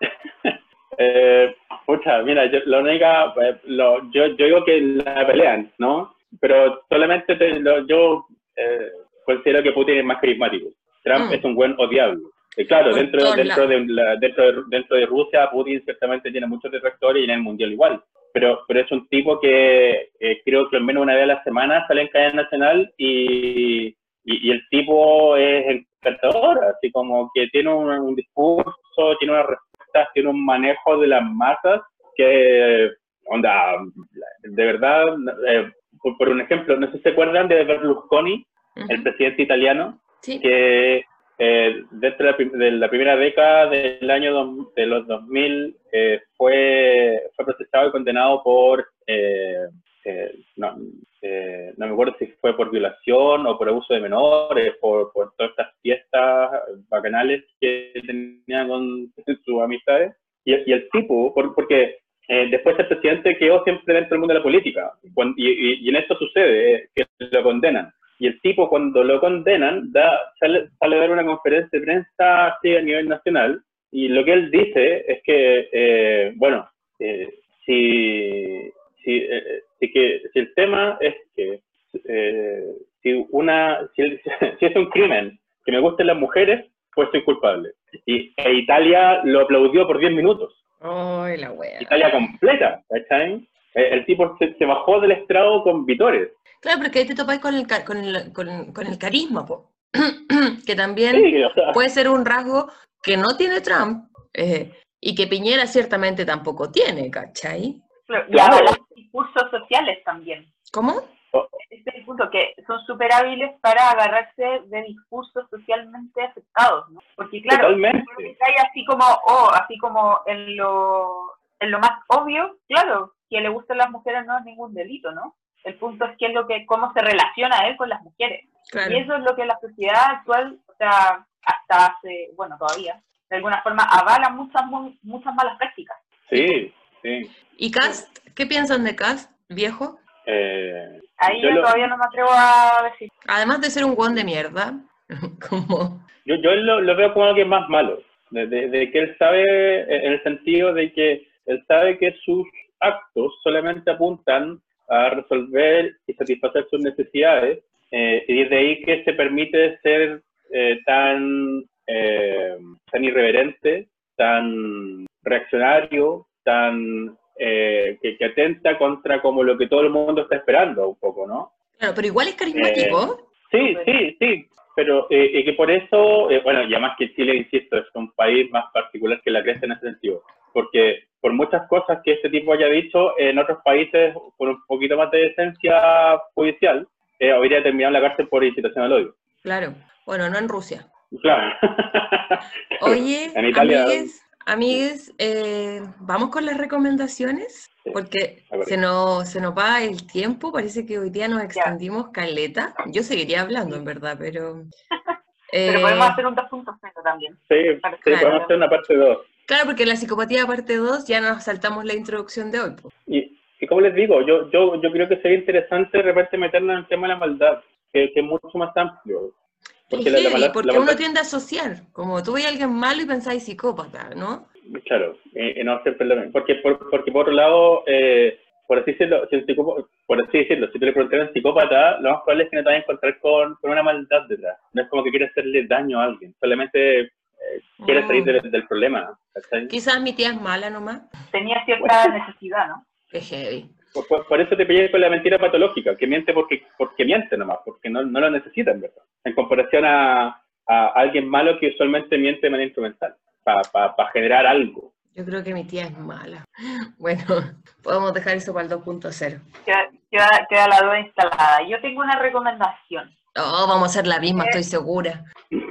Eh, pucha, mira, yo, la única, eh, lo- yo, yo digo que la pelean, ¿no? Pero solamente te- lo- yo eh, considero que Putin es más carismático. Trump Mm. es un buen odiable. Eh, claro, dentro, dentro, de, la- dentro, de, dentro de Rusia, Putin ciertamente tiene muchos detractores y en el mundial igual. Pero, pero es un tipo que eh, creo que al menos una vez a la semana sale en cadena nacional y, y, y el tipo es encantador, así como que tiene un, un discurso, tiene una respuesta, tiene un manejo de las masas que, onda, de verdad, eh, por, por un ejemplo, no sé si se acuerdan de Berlusconi, el ujú, presidente italiano, sí, que eh, dentro de la, de la primera década del año dos- de los 2000 eh, fue, fue procesado y condenado por, eh, eh, no, eh, no me acuerdo si fue por violación o por abuso de menores, por, por todas estas fiestas bacanales que tenía con sus amistades. Y, y el tipo, por- porque eh, después el presidente quedó siempre dentro del mundo de la política, y, en esto sucede, que lo condenan. Y el tipo, cuando lo condenan, da, sale, sale a dar una conferencia de prensa así a nivel nacional. Y lo que él dice es que, eh, bueno, eh, si, si, eh, si, que, si el tema es que si, una, si, si es un crimen que me gusten las mujeres, pues soy culpable. Y e Italia lo aplaudió por 10 minutos. Ay, la wea. Italia completa, ¿cachai? El, el tipo se, se bajó del estrado con vitores. Claro, porque ahí te topáis con el, con el, con, con el carisma, po. que también Sí, o sea, puede ser un rasgo que no tiene Trump eh, y que Piñera ciertamente tampoco tiene, ¿cachai? Claro, Y Claro. avalar discursos sociales también. ¿Cómo? Este es el punto, que son súper hábiles para agarrarse de discursos socialmente aceptados, ¿no? Porque claro, cae así como, oh, así como en lo, en lo más obvio, claro, que le gustan las mujeres no es ningún delito, ¿no? El punto es que es lo que, cómo se relaciona él con las mujeres. Claro. Y eso es lo que la sociedad actual, o sea, hasta hace, bueno, todavía, de alguna forma avala muchas, mu- muchas malas prácticas. Sí, sí. ¿Y Cast? ¿Qué piensan de Cast, viejo? Eh, Ahí Yo yo, lo- todavía no me atrevo a decir. Además de ser un guan de mierda, como... yo yo lo, lo veo como alguien más malo, de, de- de que él sabe, en el sentido de que él sabe que sus actos solamente apuntan a resolver y satisfacer sus necesidades, eh, y desde ahí que se permite ser eh, tan, eh, tan irreverente, tan reaccionario, tan eh, que, que atenta contra como lo que todo el mundo está esperando un poco, ¿no? Claro, pero igual es carismático. Sí, sí, sí, pero eh, y que por eso, eh, bueno, y además que Chile, insisto, es un país más particular que la Grecia en ese sentido, porque por muchas cosas que este tipo haya dicho, en otros países, con un poquito más de decencia judicial, eh, habría terminado en la cárcel por incitación al odio. Claro. Bueno, no en Rusia. Claro. Oye, en Italia, amigues, amigues, eh, vamos con las recomendaciones, Sí, porque se nos, se nos va el tiempo, parece que hoy día nos extendimos caleta. Yo seguiría hablando, en verdad, pero... Pero eh, podemos hacer un 2.0 también. sí, Claro. sí, podemos hacer una parte 2. Claro, porque la psicopatía parte 2 ya nos saltamos la introducción de hoy. po. Y, y como les digo, yo, yo, yo creo que sería interesante de repente meternos en el tema de la maldad, que, que es mucho más amplio. Porque Es la- la porque la uno tiende a asociar, como tú ves a alguien malo y pensáis psicópata, ¿no? Claro, y, y no siempre lo mismo. Porque por, porque por otro lado, eh, por así decirlo, si por así decirlo, si tú le preguntas a un psicópata, lo más probable es que no te vayas a encontrar con, con una maldad detrás. No es como que quiere hacerle daño a alguien, solamente eh, quiere salir Mm. del, del problema. ¿cachai? Quizás mi tía es mala nomás. Tenía cierta necesidad, ¿no? Es heavy. Por, por- por eso te pillé con la mentira patológica, que miente porque, porque miente nomás, porque no, no lo necesita en verdad. En comparación a, a alguien malo que usualmente miente de manera instrumental, para generar algo. Yo creo que mi tía es mala. Bueno, podemos dejar eso para el 2.0. Queda, queda, queda la duda instalada. Yo tengo una recomendación. Oh, vamos a hacer la misma, estoy segura.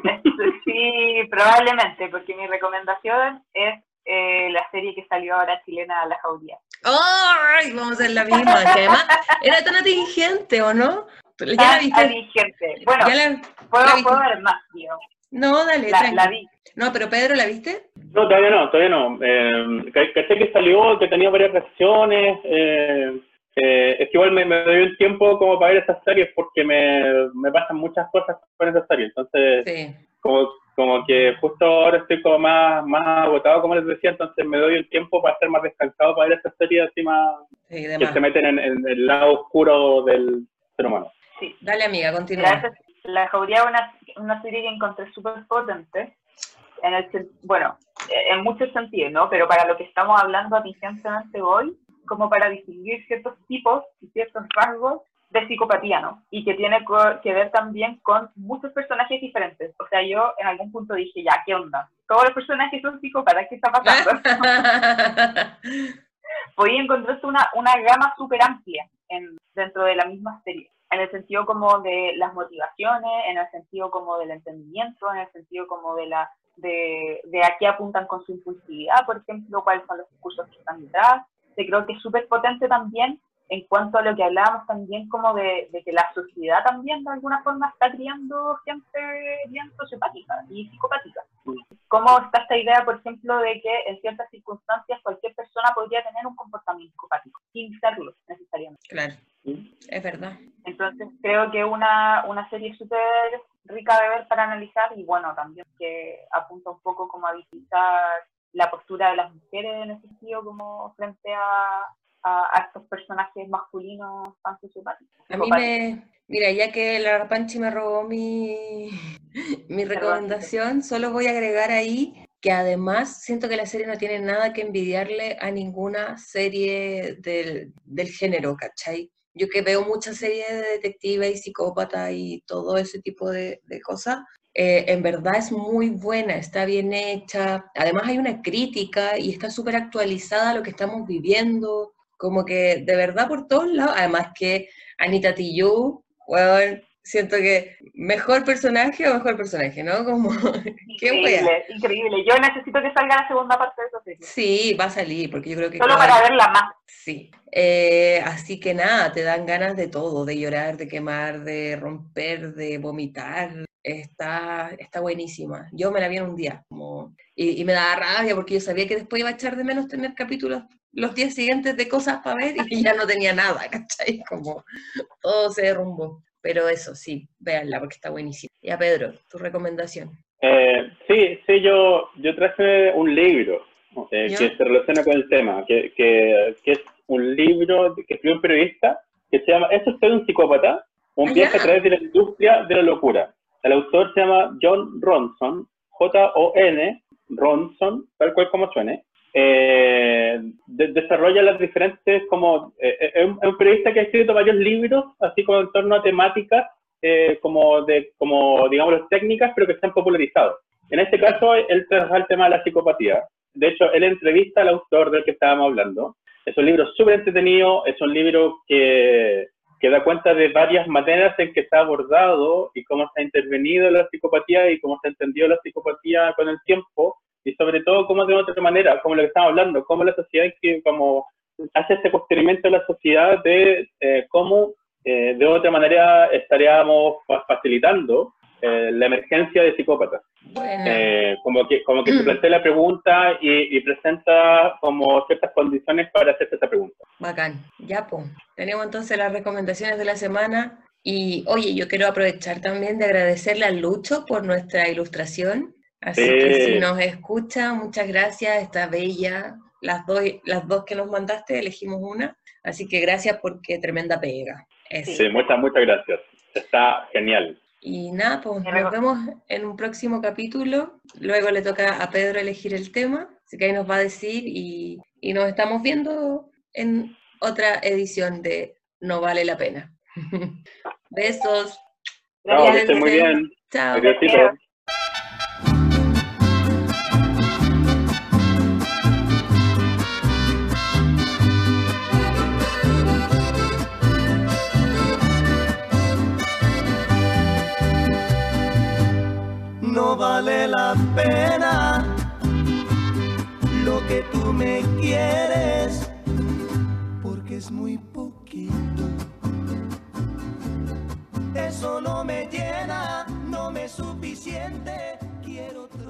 Sí, probablemente, porque mi recomendación es eh, la serie que salió ahora chilena, La Jauría. ¡Ay! Vamos a hacer la misma. Que además era tan atingente, ¿o no? ¿Tú ¿Ya la Tan viste? atingente. Bueno, ¿Ya la- puedo, la puedo ver más, tío. No, dale, La, la vi. No, pero Pedro, ¿la viste? No, todavía no, todavía no. Eh, ca- caché que salió, que tenía varias reacciones. eh, eh, es que igual me, me doy un tiempo como para ver esas series porque me, me pasan muchas cosas con esas series. Entonces, Sí. como, como que justo ahora estoy como más, más agotado, como les decía, entonces me doy un tiempo para estar más descansado para ver esas series así más Sí, que se meten en, en el lado oscuro del ser humano. Sí. Dale, amiga, continúa. Gracias. La Jauría es una, una serie que encontré súper potente. En el, sen- bueno, en muchos sentidos, ¿no? Pero para lo que estamos hablando atingentemente hoy, como para distinguir ciertos tipos y ciertos rasgos de psicopatía, ¿no? Y que tiene que ver también con muchos personajes diferentes. O sea, yo en algún punto dije, ya, ¿qué onda? Todos los personajes son psicópatas, ¿qué está pasando? podía encontrarse una, una gama súper amplia en, dentro de la misma serie, en el sentido como de las motivaciones, en el sentido como del entendimiento, en el sentido como de la de, de a qué apuntan con su impulsividad, por ejemplo, cuáles son los discursos que están detrás. Yo creo que es súper potente también en cuanto a lo que hablábamos también como de, de que la sociedad también de alguna forma está criando gente bien sociopática y psicopática. ¿Cómo está esta idea, por ejemplo, de que en ciertas circunstancias cualquier persona podría tener un comportamiento psicopático, sin serlo necesariamente? Claro, es verdad. Entonces creo que una, una serie súper rica de ver para analizar y bueno, también que apunta un poco como a visitar la postura de las mujeres en ese sentido como frente a, a, a estos personajes masculinos tan sociopáticos. A mí me... Mira, ya que la Panchi me robó mi, mi recomendación, solo voy a agregar ahí que además siento que la serie no tiene nada que envidiarle a ninguna serie del, del género, ¿cachai? Yo que veo muchas series de detective y psicópata y todo ese tipo de, de cosas, eh, en verdad es muy buena, está bien hecha. Además hay una crítica y está súper actualizada a lo que estamos viviendo. Como que de verdad por todos lados. Además que Anita Tijoux, bueno, siento que mejor personaje o mejor personaje, ¿no? Como, qué. Increíble, increíble. Yo necesito que salga la segunda parte de esa serie. Sí, va a salir, porque yo creo que... Solo cada- para verla más. Sí. Eh, así que nada, te dan ganas de todo, de llorar, de quemar, de romper, de vomitar. Está, está buenísima. Yo me la vi en un día. Como, y, y me daba rabia porque yo sabía que después iba a echar de menos tener capítulos los días siguientes de cosas para ver y ya no tenía nada, ¿cachai? Como todo se derrumbó. Pero eso, sí, véanla porque está buenísima. Ya, Pedro, tu recomendación. Eh, sí, sí, yo, yo traje un libro eh, que se relaciona con el tema, que, que, que es un libro que escribió un periodista que se llama ¿Eso es un psicópata? Un Ah, viaje a través de la industria de la locura. El autor se llama John Ronson, J-O-N, Ronson, tal cual como suene. Eh, de- desarrolla las diferentes, como, eh, eh, es un- periodista que ha escrito varios libros, así como en torno a temáticas eh, como, de, como, digamos, técnicas, pero que se han popularizado. En este caso, él trabaja el tema de la psicopatía. De hecho, él entrevista al autor del que estábamos hablando. Es un libro súper entretenido, es un libro que, que da cuenta de varias maneras en que está abordado y cómo se ha intervenido la psicopatía y cómo se ha entendido la psicopatía con el tiempo y sobre todo cómo de otra manera, como lo que estamos hablando, cómo la sociedad que como hace este cuestionamiento de la sociedad de eh, cómo eh, de otra manera estaríamos fa- facilitando eh, la emergencia de psicópatas. Bueno, Eh, como que, como que se plantea la pregunta y, y presenta como ciertas condiciones para hacerse esa pregunta. Bacán. Ya, pues. Tenemos entonces las recomendaciones de la semana. Y oye, yo quiero aprovechar también de agradecerle a Lucho por nuestra ilustración. Así que si nos escucha, muchas gracias. Está bella. Las dos, las dos que nos mandaste, elegimos una. Así que gracias porque tremenda pega. Eso. Sí, muchas, muchas gracias. Está genial. Y nada, pues nos luego- vemos en un próximo capítulo. Luego le toca a Pedro elegir el tema. Así que ahí nos va a decir y, y nos estamos viendo en otra edición de No Vale la Pena. Besos. Chao, que estén muy bien. Chao. Adiósito. Pena lo que tú me quieres, porque es muy poquito. Eso no me llena, no me es suficiente, quiero.